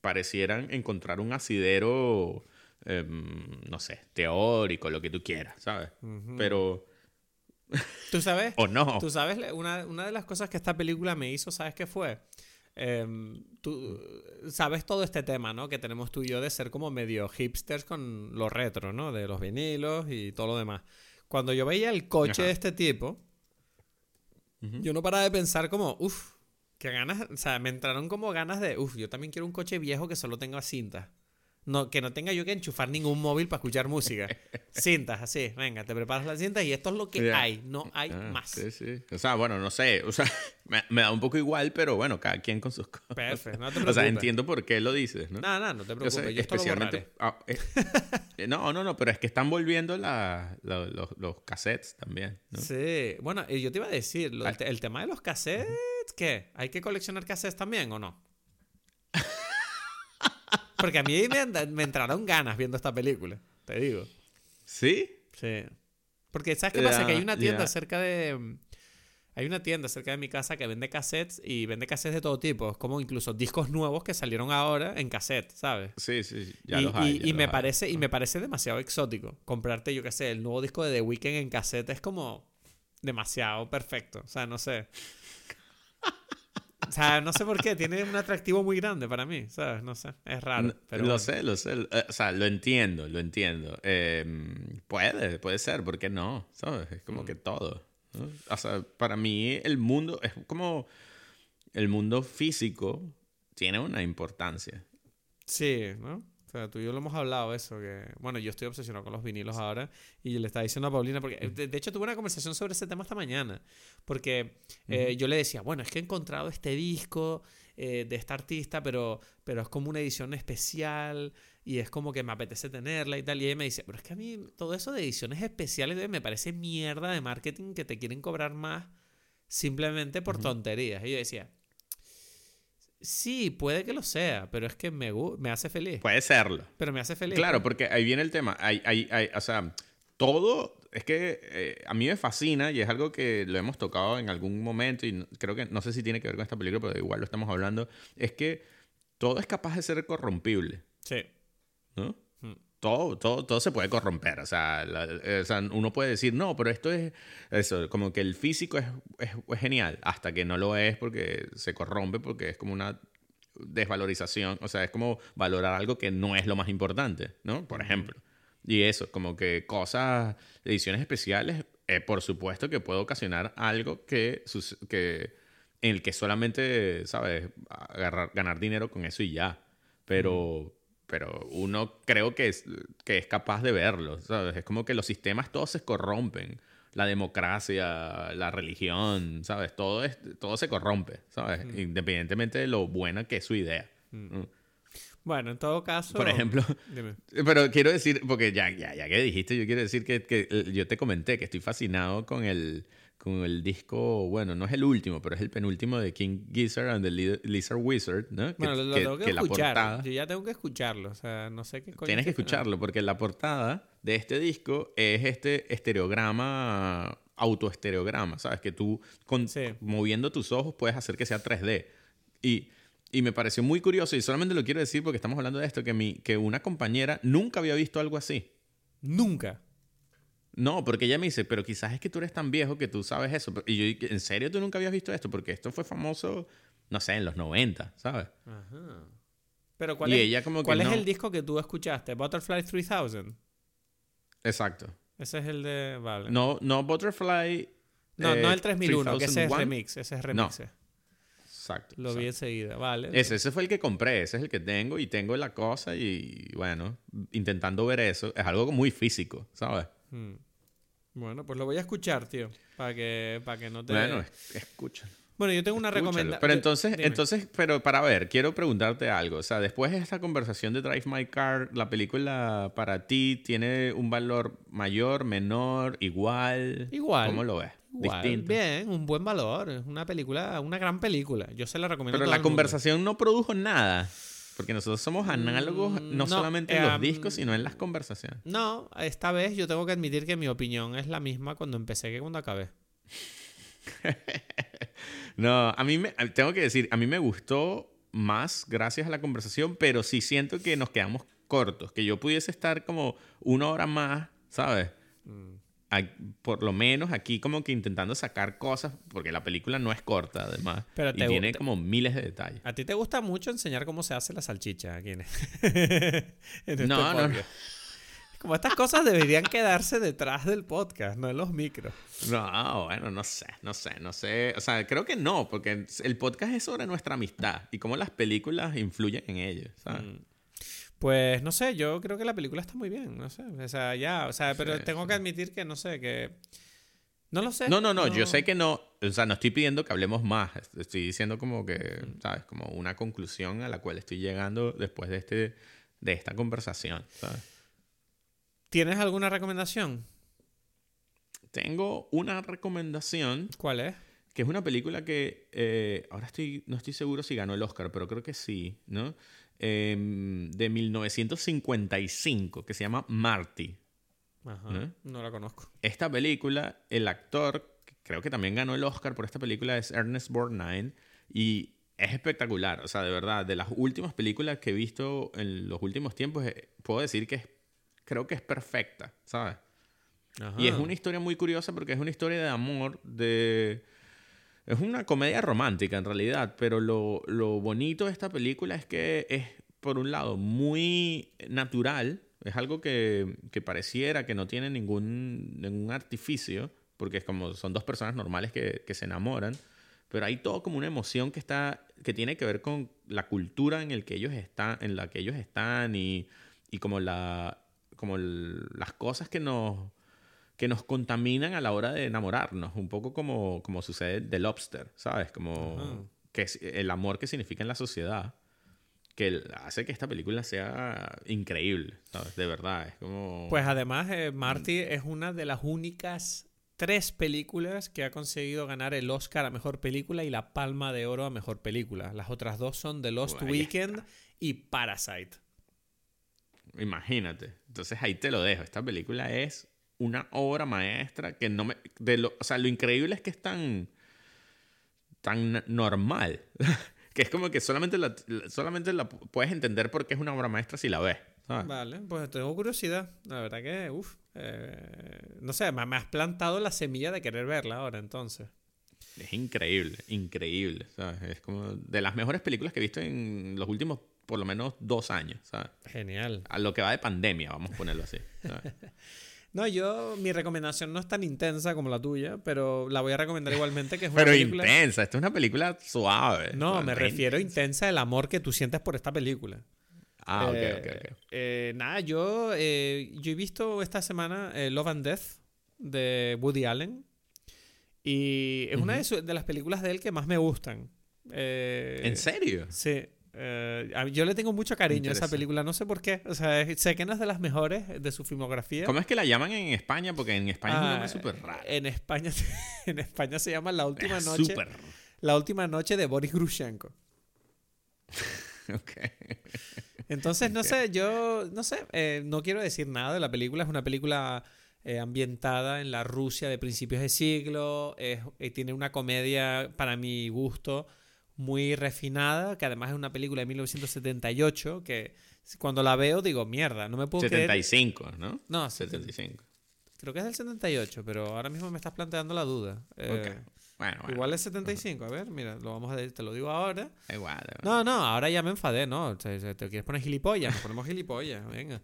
parecieran encontrar un asidero, em, no sé, teórico, lo que tú quieras, ¿sabes? Pero <laughs> ¿Tú sabes? ¿O no? Tú sabes, una, una, de las cosas que esta película me hizo, ¿sabes qué fue? Em, tú sabes todo este tema, ¿no? Que tenemos tú y yo de ser como medio hipsters con lo retro, ¿no? De los vinilos y todo lo demás. Cuando yo veía el coche de este tipo, yo no paraba de pensar como, uff, que ganas, o sea, me entraron como ganas de, uff, yo también quiero un coche viejo que solo tenga cinta no, que no tenga yo que enchufar ningún móvil para escuchar música. <laughs> Cintas, así, venga, te preparas las cintas y esto es lo que hay, no hay ah, más. Sí, sí. O sea, bueno, no sé, o sea, <laughs> me, da un poco igual, pero bueno, cada quien con sus cosas. Perfecto, no te preocupes. <laughs> O sea, entiendo por qué lo dices, ¿no? No, no, no te preocupes, yo especialmente, ah, eh, no, no, no, pero es que están volviendo la, los, los, cassettes también, ¿no? Sí, bueno, yo te iba a decir, el tema de los cassettes, ¿qué? ¿Hay que coleccionar cassettes también o no? Porque a mí me, entraron ganas viendo esta película, te digo. ¿Sí? Sí. Porque, ¿sabes qué pasa? que hay una tienda cerca de. Hay una tienda cerca de mi casa que vende cassettes y vende cassettes de todo tipo. Es como incluso discos nuevos que salieron ahora en cassette, ¿sabes? Sí, sí, ya y, los hay. y- ya y los me hay. parece, y me parece demasiado exótico. Comprarte, yo qué sé, el nuevo disco de The Weeknd en cassette es como demasiado perfecto. O sea, no sé. O sea, no sé por qué. Tiene un atractivo muy grande para mí, ¿sabes? No sé. Es raro. Pero lo bueno. sé, lo sé. Eh, O sea, lo entiendo, lo entiendo. Eh, puede, puede ser, ¿por qué no? ¿Sabes? Es Mm. como que todo. ¿no? O sea, para mí el mundo es como el mundo físico tiene una importancia. Sí, ¿no? Sea, tú y yo lo hemos hablado eso, que... Bueno, yo estoy obsesionado con los vinilos ahora y le estaba diciendo a Paulina, porque de, de hecho tuve una conversación sobre ese tema esta mañana, porque eh, yo le decía, bueno, es que he encontrado este disco eh, de esta artista, pero, pero es como una edición especial y es como que me apetece tenerla y tal, y ella me dice, pero es que a mí todo eso de ediciones especiales me parece mierda de marketing que te quieren cobrar más simplemente por tonterías. Y yo decía... Sí, puede que lo sea, pero es que me, me hace feliz. Puede serlo. Pero me hace feliz. Claro, porque ahí viene el tema. Hay, hay, hay- o sea, todo es que eh, a mí me fascina y es algo que lo hemos tocado en algún momento y creo que no sé si tiene que ver con esta película, pero igual lo estamos hablando. Es que todo es capaz de ser corrompible, Sí. ¿no? Todo, todo, todo se puede corromper. O sea, la- eh, o sea, uno puede decir, no, pero esto es eso, como que el físico es, es- es genial, hasta que no lo es porque se corrompe, porque es como una desvalorización. O sea, es como valorar algo que no es lo más importante, ¿no? Por ejemplo. Y eso, como que cosas, ediciones especiales, eh, por supuesto que puede ocasionar algo que, que en el que solamente, ¿sabes? Agarrar, ganar dinero con eso y ya. Pero, pero uno creo que es, que es capaz de verlo, ¿sabes? Es como que los sistemas todos se corrompen. La democracia, la religión, ¿sabes? Todo, es, todo se corrompe, ¿sabes? Independientemente de lo buena que es su idea. ¿no? Bueno, en todo caso. Por ejemplo, Dime. <laughs> pero quiero decir, porque ya, ya, ya que dijiste, yo quiero decir que, que, eh, yo te comenté que estoy fascinado con el, con el disco, bueno, no es el último, pero es el penúltimo de King Gizzard and the Li- Lizard Wizard, ¿no? Que- Bueno, lo, lo que- tengo que, que la escuchar. portada- Yo ya tengo que escucharlo. O sea, no sé qué coño Tienes que escucharlo porque la portada de este disco es este estereograma, autoestereograma, ¿sabes? Que tú con, Sí. moviendo tus ojos puedes hacer que sea 3D. Y, y me pareció muy curioso y solamente lo quiero decir porque estamos hablando de esto, que, mi, que una compañera nunca había visto algo así. Nunca. No, porque ella me dice, pero quizás es que tú eres tan viejo que tú sabes eso. Y yo, ¿en serio tú nunca habías visto esto? Porque esto fue famoso, no sé, en los 90, ¿sabes? Ajá. Pero ¿cuál, Y es, ella como que ¿cuál es no. el disco que tú escuchaste? Butterfly 3000. Exacto. Ese es el de. Vale. No, no Butterfly. no, eh, no el 3001, que ese es 3001. remix. Ese es remix. Exacto. Lo vi exacto. enseguida. Vale. Ese, ese fue el que compré, ese es el que tengo y tengo la cosa y bueno, intentando ver eso, es algo muy físico, ¿sabes? Hmm. Bueno, pues lo voy a escuchar, tío. Para que, para que no te. Bueno, es- escúchalo. Bueno, yo tengo una recomendación. Pero entonces, entonces, pero para ver, quiero preguntarte algo. O sea, después de esta conversación de Drive My Car, ¿la película para ti tiene un valor mayor, menor, igual? Igual. ¿Cómo lo ves? Igual, Distinto. Bien, un buen valor. Es una película, una gran película. Yo se la recomiendo a Pero todo la el mundo. conversación no produjo nada. Porque nosotros somos análogos Mm, no, no, solamente en los em, discos, sino en las conversaciones. No, esta vez yo tengo que admitir que mi opinión es la misma cuando empecé que cuando acabé. <laughs> No, a mí me, tengo que decir, a mí me gustó más gracias a la conversación, pero sí siento que nos quedamos cortos, que yo pudiese estar como una hora más, ¿sabes? Mm. Por lo menos aquí como que intentando sacar cosas, porque la película no es corta además, Pero y tiene como miles de detalles. A ti te gusta mucho enseñar cómo se hace la salchicha aquí en, <laughs> en este No, no, no. Como estas cosas deberían quedarse detrás del podcast, no en los micros. No, bueno, no sé, no sé, no sé. O sea, creo que no, porque el podcast es sobre nuestra amistad y cómo las películas influyen en ello, ¿sabes? Mm. Pues no sé, yo creo que la película está muy bien, no sé. O sea, ya, o sea, pero Sí, tengo sí. que admitir que no sé, que. No lo sé. No, no, no, yo sé que no, o sea, no estoy pidiendo que hablemos más, estoy diciendo como que, Mm. ¿sabes? Como una conclusión a la cual estoy llegando después de, este, de esta conversación, ¿sabes? ¿Tienes alguna recomendación? Tengo una recomendación, ¿Cuál es? que es una película que eh, ahora estoy, no estoy seguro si ganó el Oscar, pero creo que sí, ¿no? Em, de 1955, que se llama Marty. Ajá, ¿Eh? no la conozco. Esta película, el actor creo que también ganó el Oscar por esta película, es Ernest Borgnine. Y es espectacular, o sea, de verdad, de las últimas películas que he visto en los últimos tiempos, eh, puedo decir que es, creo que es perfecta, ¿sabes? Y es una historia muy curiosa porque es una historia de amor, de... Es una comedia romántica en realidad, pero lo, lo bonito de esta película es que es, por un lado, muy natural, es algo que, que pareciera que no tiene ningún, ningún artificio, porque es como son dos personas normales que, se enamoran, pero hay todo como una emoción que está que tiene que ver con la cultura en el que ellos están en la que ellos están y, y como la como las cosas que nos que nos contaminan a la hora de enamorarnos un poco como como sucede The Lobster sabes como que es el amor que significa en la sociedad que hace que esta película sea increíble, ¿sabes? De verdad, es como... Pues además, eh, Marty es una de las únicas tres películas que ha conseguido ganar el Oscar a Mejor Película y la Palma de Oro a Mejor Película. Las otras dos son The Lost Weekend y Parasite. Imagínate. Entonces ahí te lo dejo. Esta película es una obra maestra que no me... De lo, o sea, lo increíble es que es tan... tan normal. <laughs> que es como que solamente la, solamente la puedes entender porque es una obra maestra si la ves. Vale, pues tengo curiosidad. La verdad que, uff, eh, no sé, me, has plantado la semilla de querer verla ahora entonces. Es increíble, increíble. Es como de las mejores películas que he visto en los últimos por lo menos dos años. Genial. A lo que va de pandemia, vamos a ponerlo así. <laughs> No, yo, mi recomendación no es tan intensa como la tuya, pero la voy a recomendar igualmente, que es una pero intensa, esta es una película suave. No, me refiero a intensa el amor que tú sientes por esta película. Ah, ok, ok, ok. Eh, nada, yo, eh, yo he visto esta semana eh, Love and Death de Woody Allen. Y es una de, las películas de él que más me gustan. ¿En serio? Sí. Yo le tengo mucho cariño a esa película, no sé por qué. O sea, sé que no es de las mejores de su filmografía. ¿Cómo es que la llaman en España? Porque en España es un nombre ah, súper raro. En España, <laughs> en España se llama La Última Noche. La Última Noche de Boris Grushenko. <laughs> ok. Entonces, no sé, yo no sé, eh, no quiero decir nada de la película. Es una película eh, ambientada en la Rusia de principios de siglo. Eh, tiene una comedia, para mi gusto, muy refinada, que además es una película de 1978, que cuando la veo digo, mierda, no me puedo 75, ¿no? No, 75. Creo que es del 78, pero ahora mismo me estás planteando la duda. Bueno, Igual es 75, a ver, mira, lo vamos a te lo digo ahora. Igual, No, no, ahora ya me enfadé, ¿no? ¿Te, quieres poner gilipollas? Nos ponemos gilipollas, venga.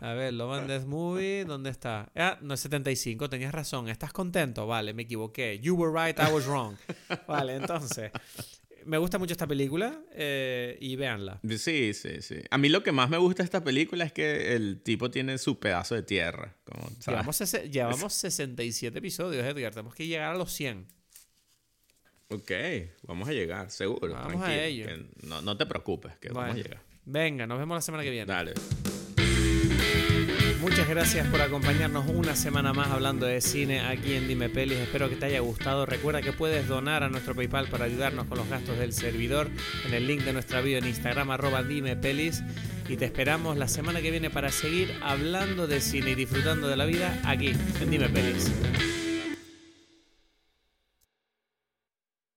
A ver, Love and Death Movie, ¿dónde está? Ah, no es 75, tenías razón. ¿Estás contento? Vale, me equivoqué. You were right, I was wrong. Vale, entonces. Me gusta mucho esta película eh, y véanla. Sí, sí, sí. A mí lo que más me gusta de esta película es que el tipo tiene su pedazo de tierra. llevamos, <laughs> llevamos 67 episodios, Edgar. Tenemos que llegar a los 100. Ok, vamos a llegar, seguro. Vamos a ello. No, no, te preocupes, que vamos a llegar. Venga, nos vemos la semana que viene. Dale. Muchas gracias por acompañarnos una semana más hablando de cine aquí en Dime Pelis. Espero que te haya gustado. Recuerda que puedes donar a nuestro PayPal para ayudarnos con los gastos del servidor en el link de nuestra video en Instagram arroba Dime Pelis. Y te esperamos la semana que viene para seguir hablando de cine y disfrutando de la vida aquí en Dime Pelis.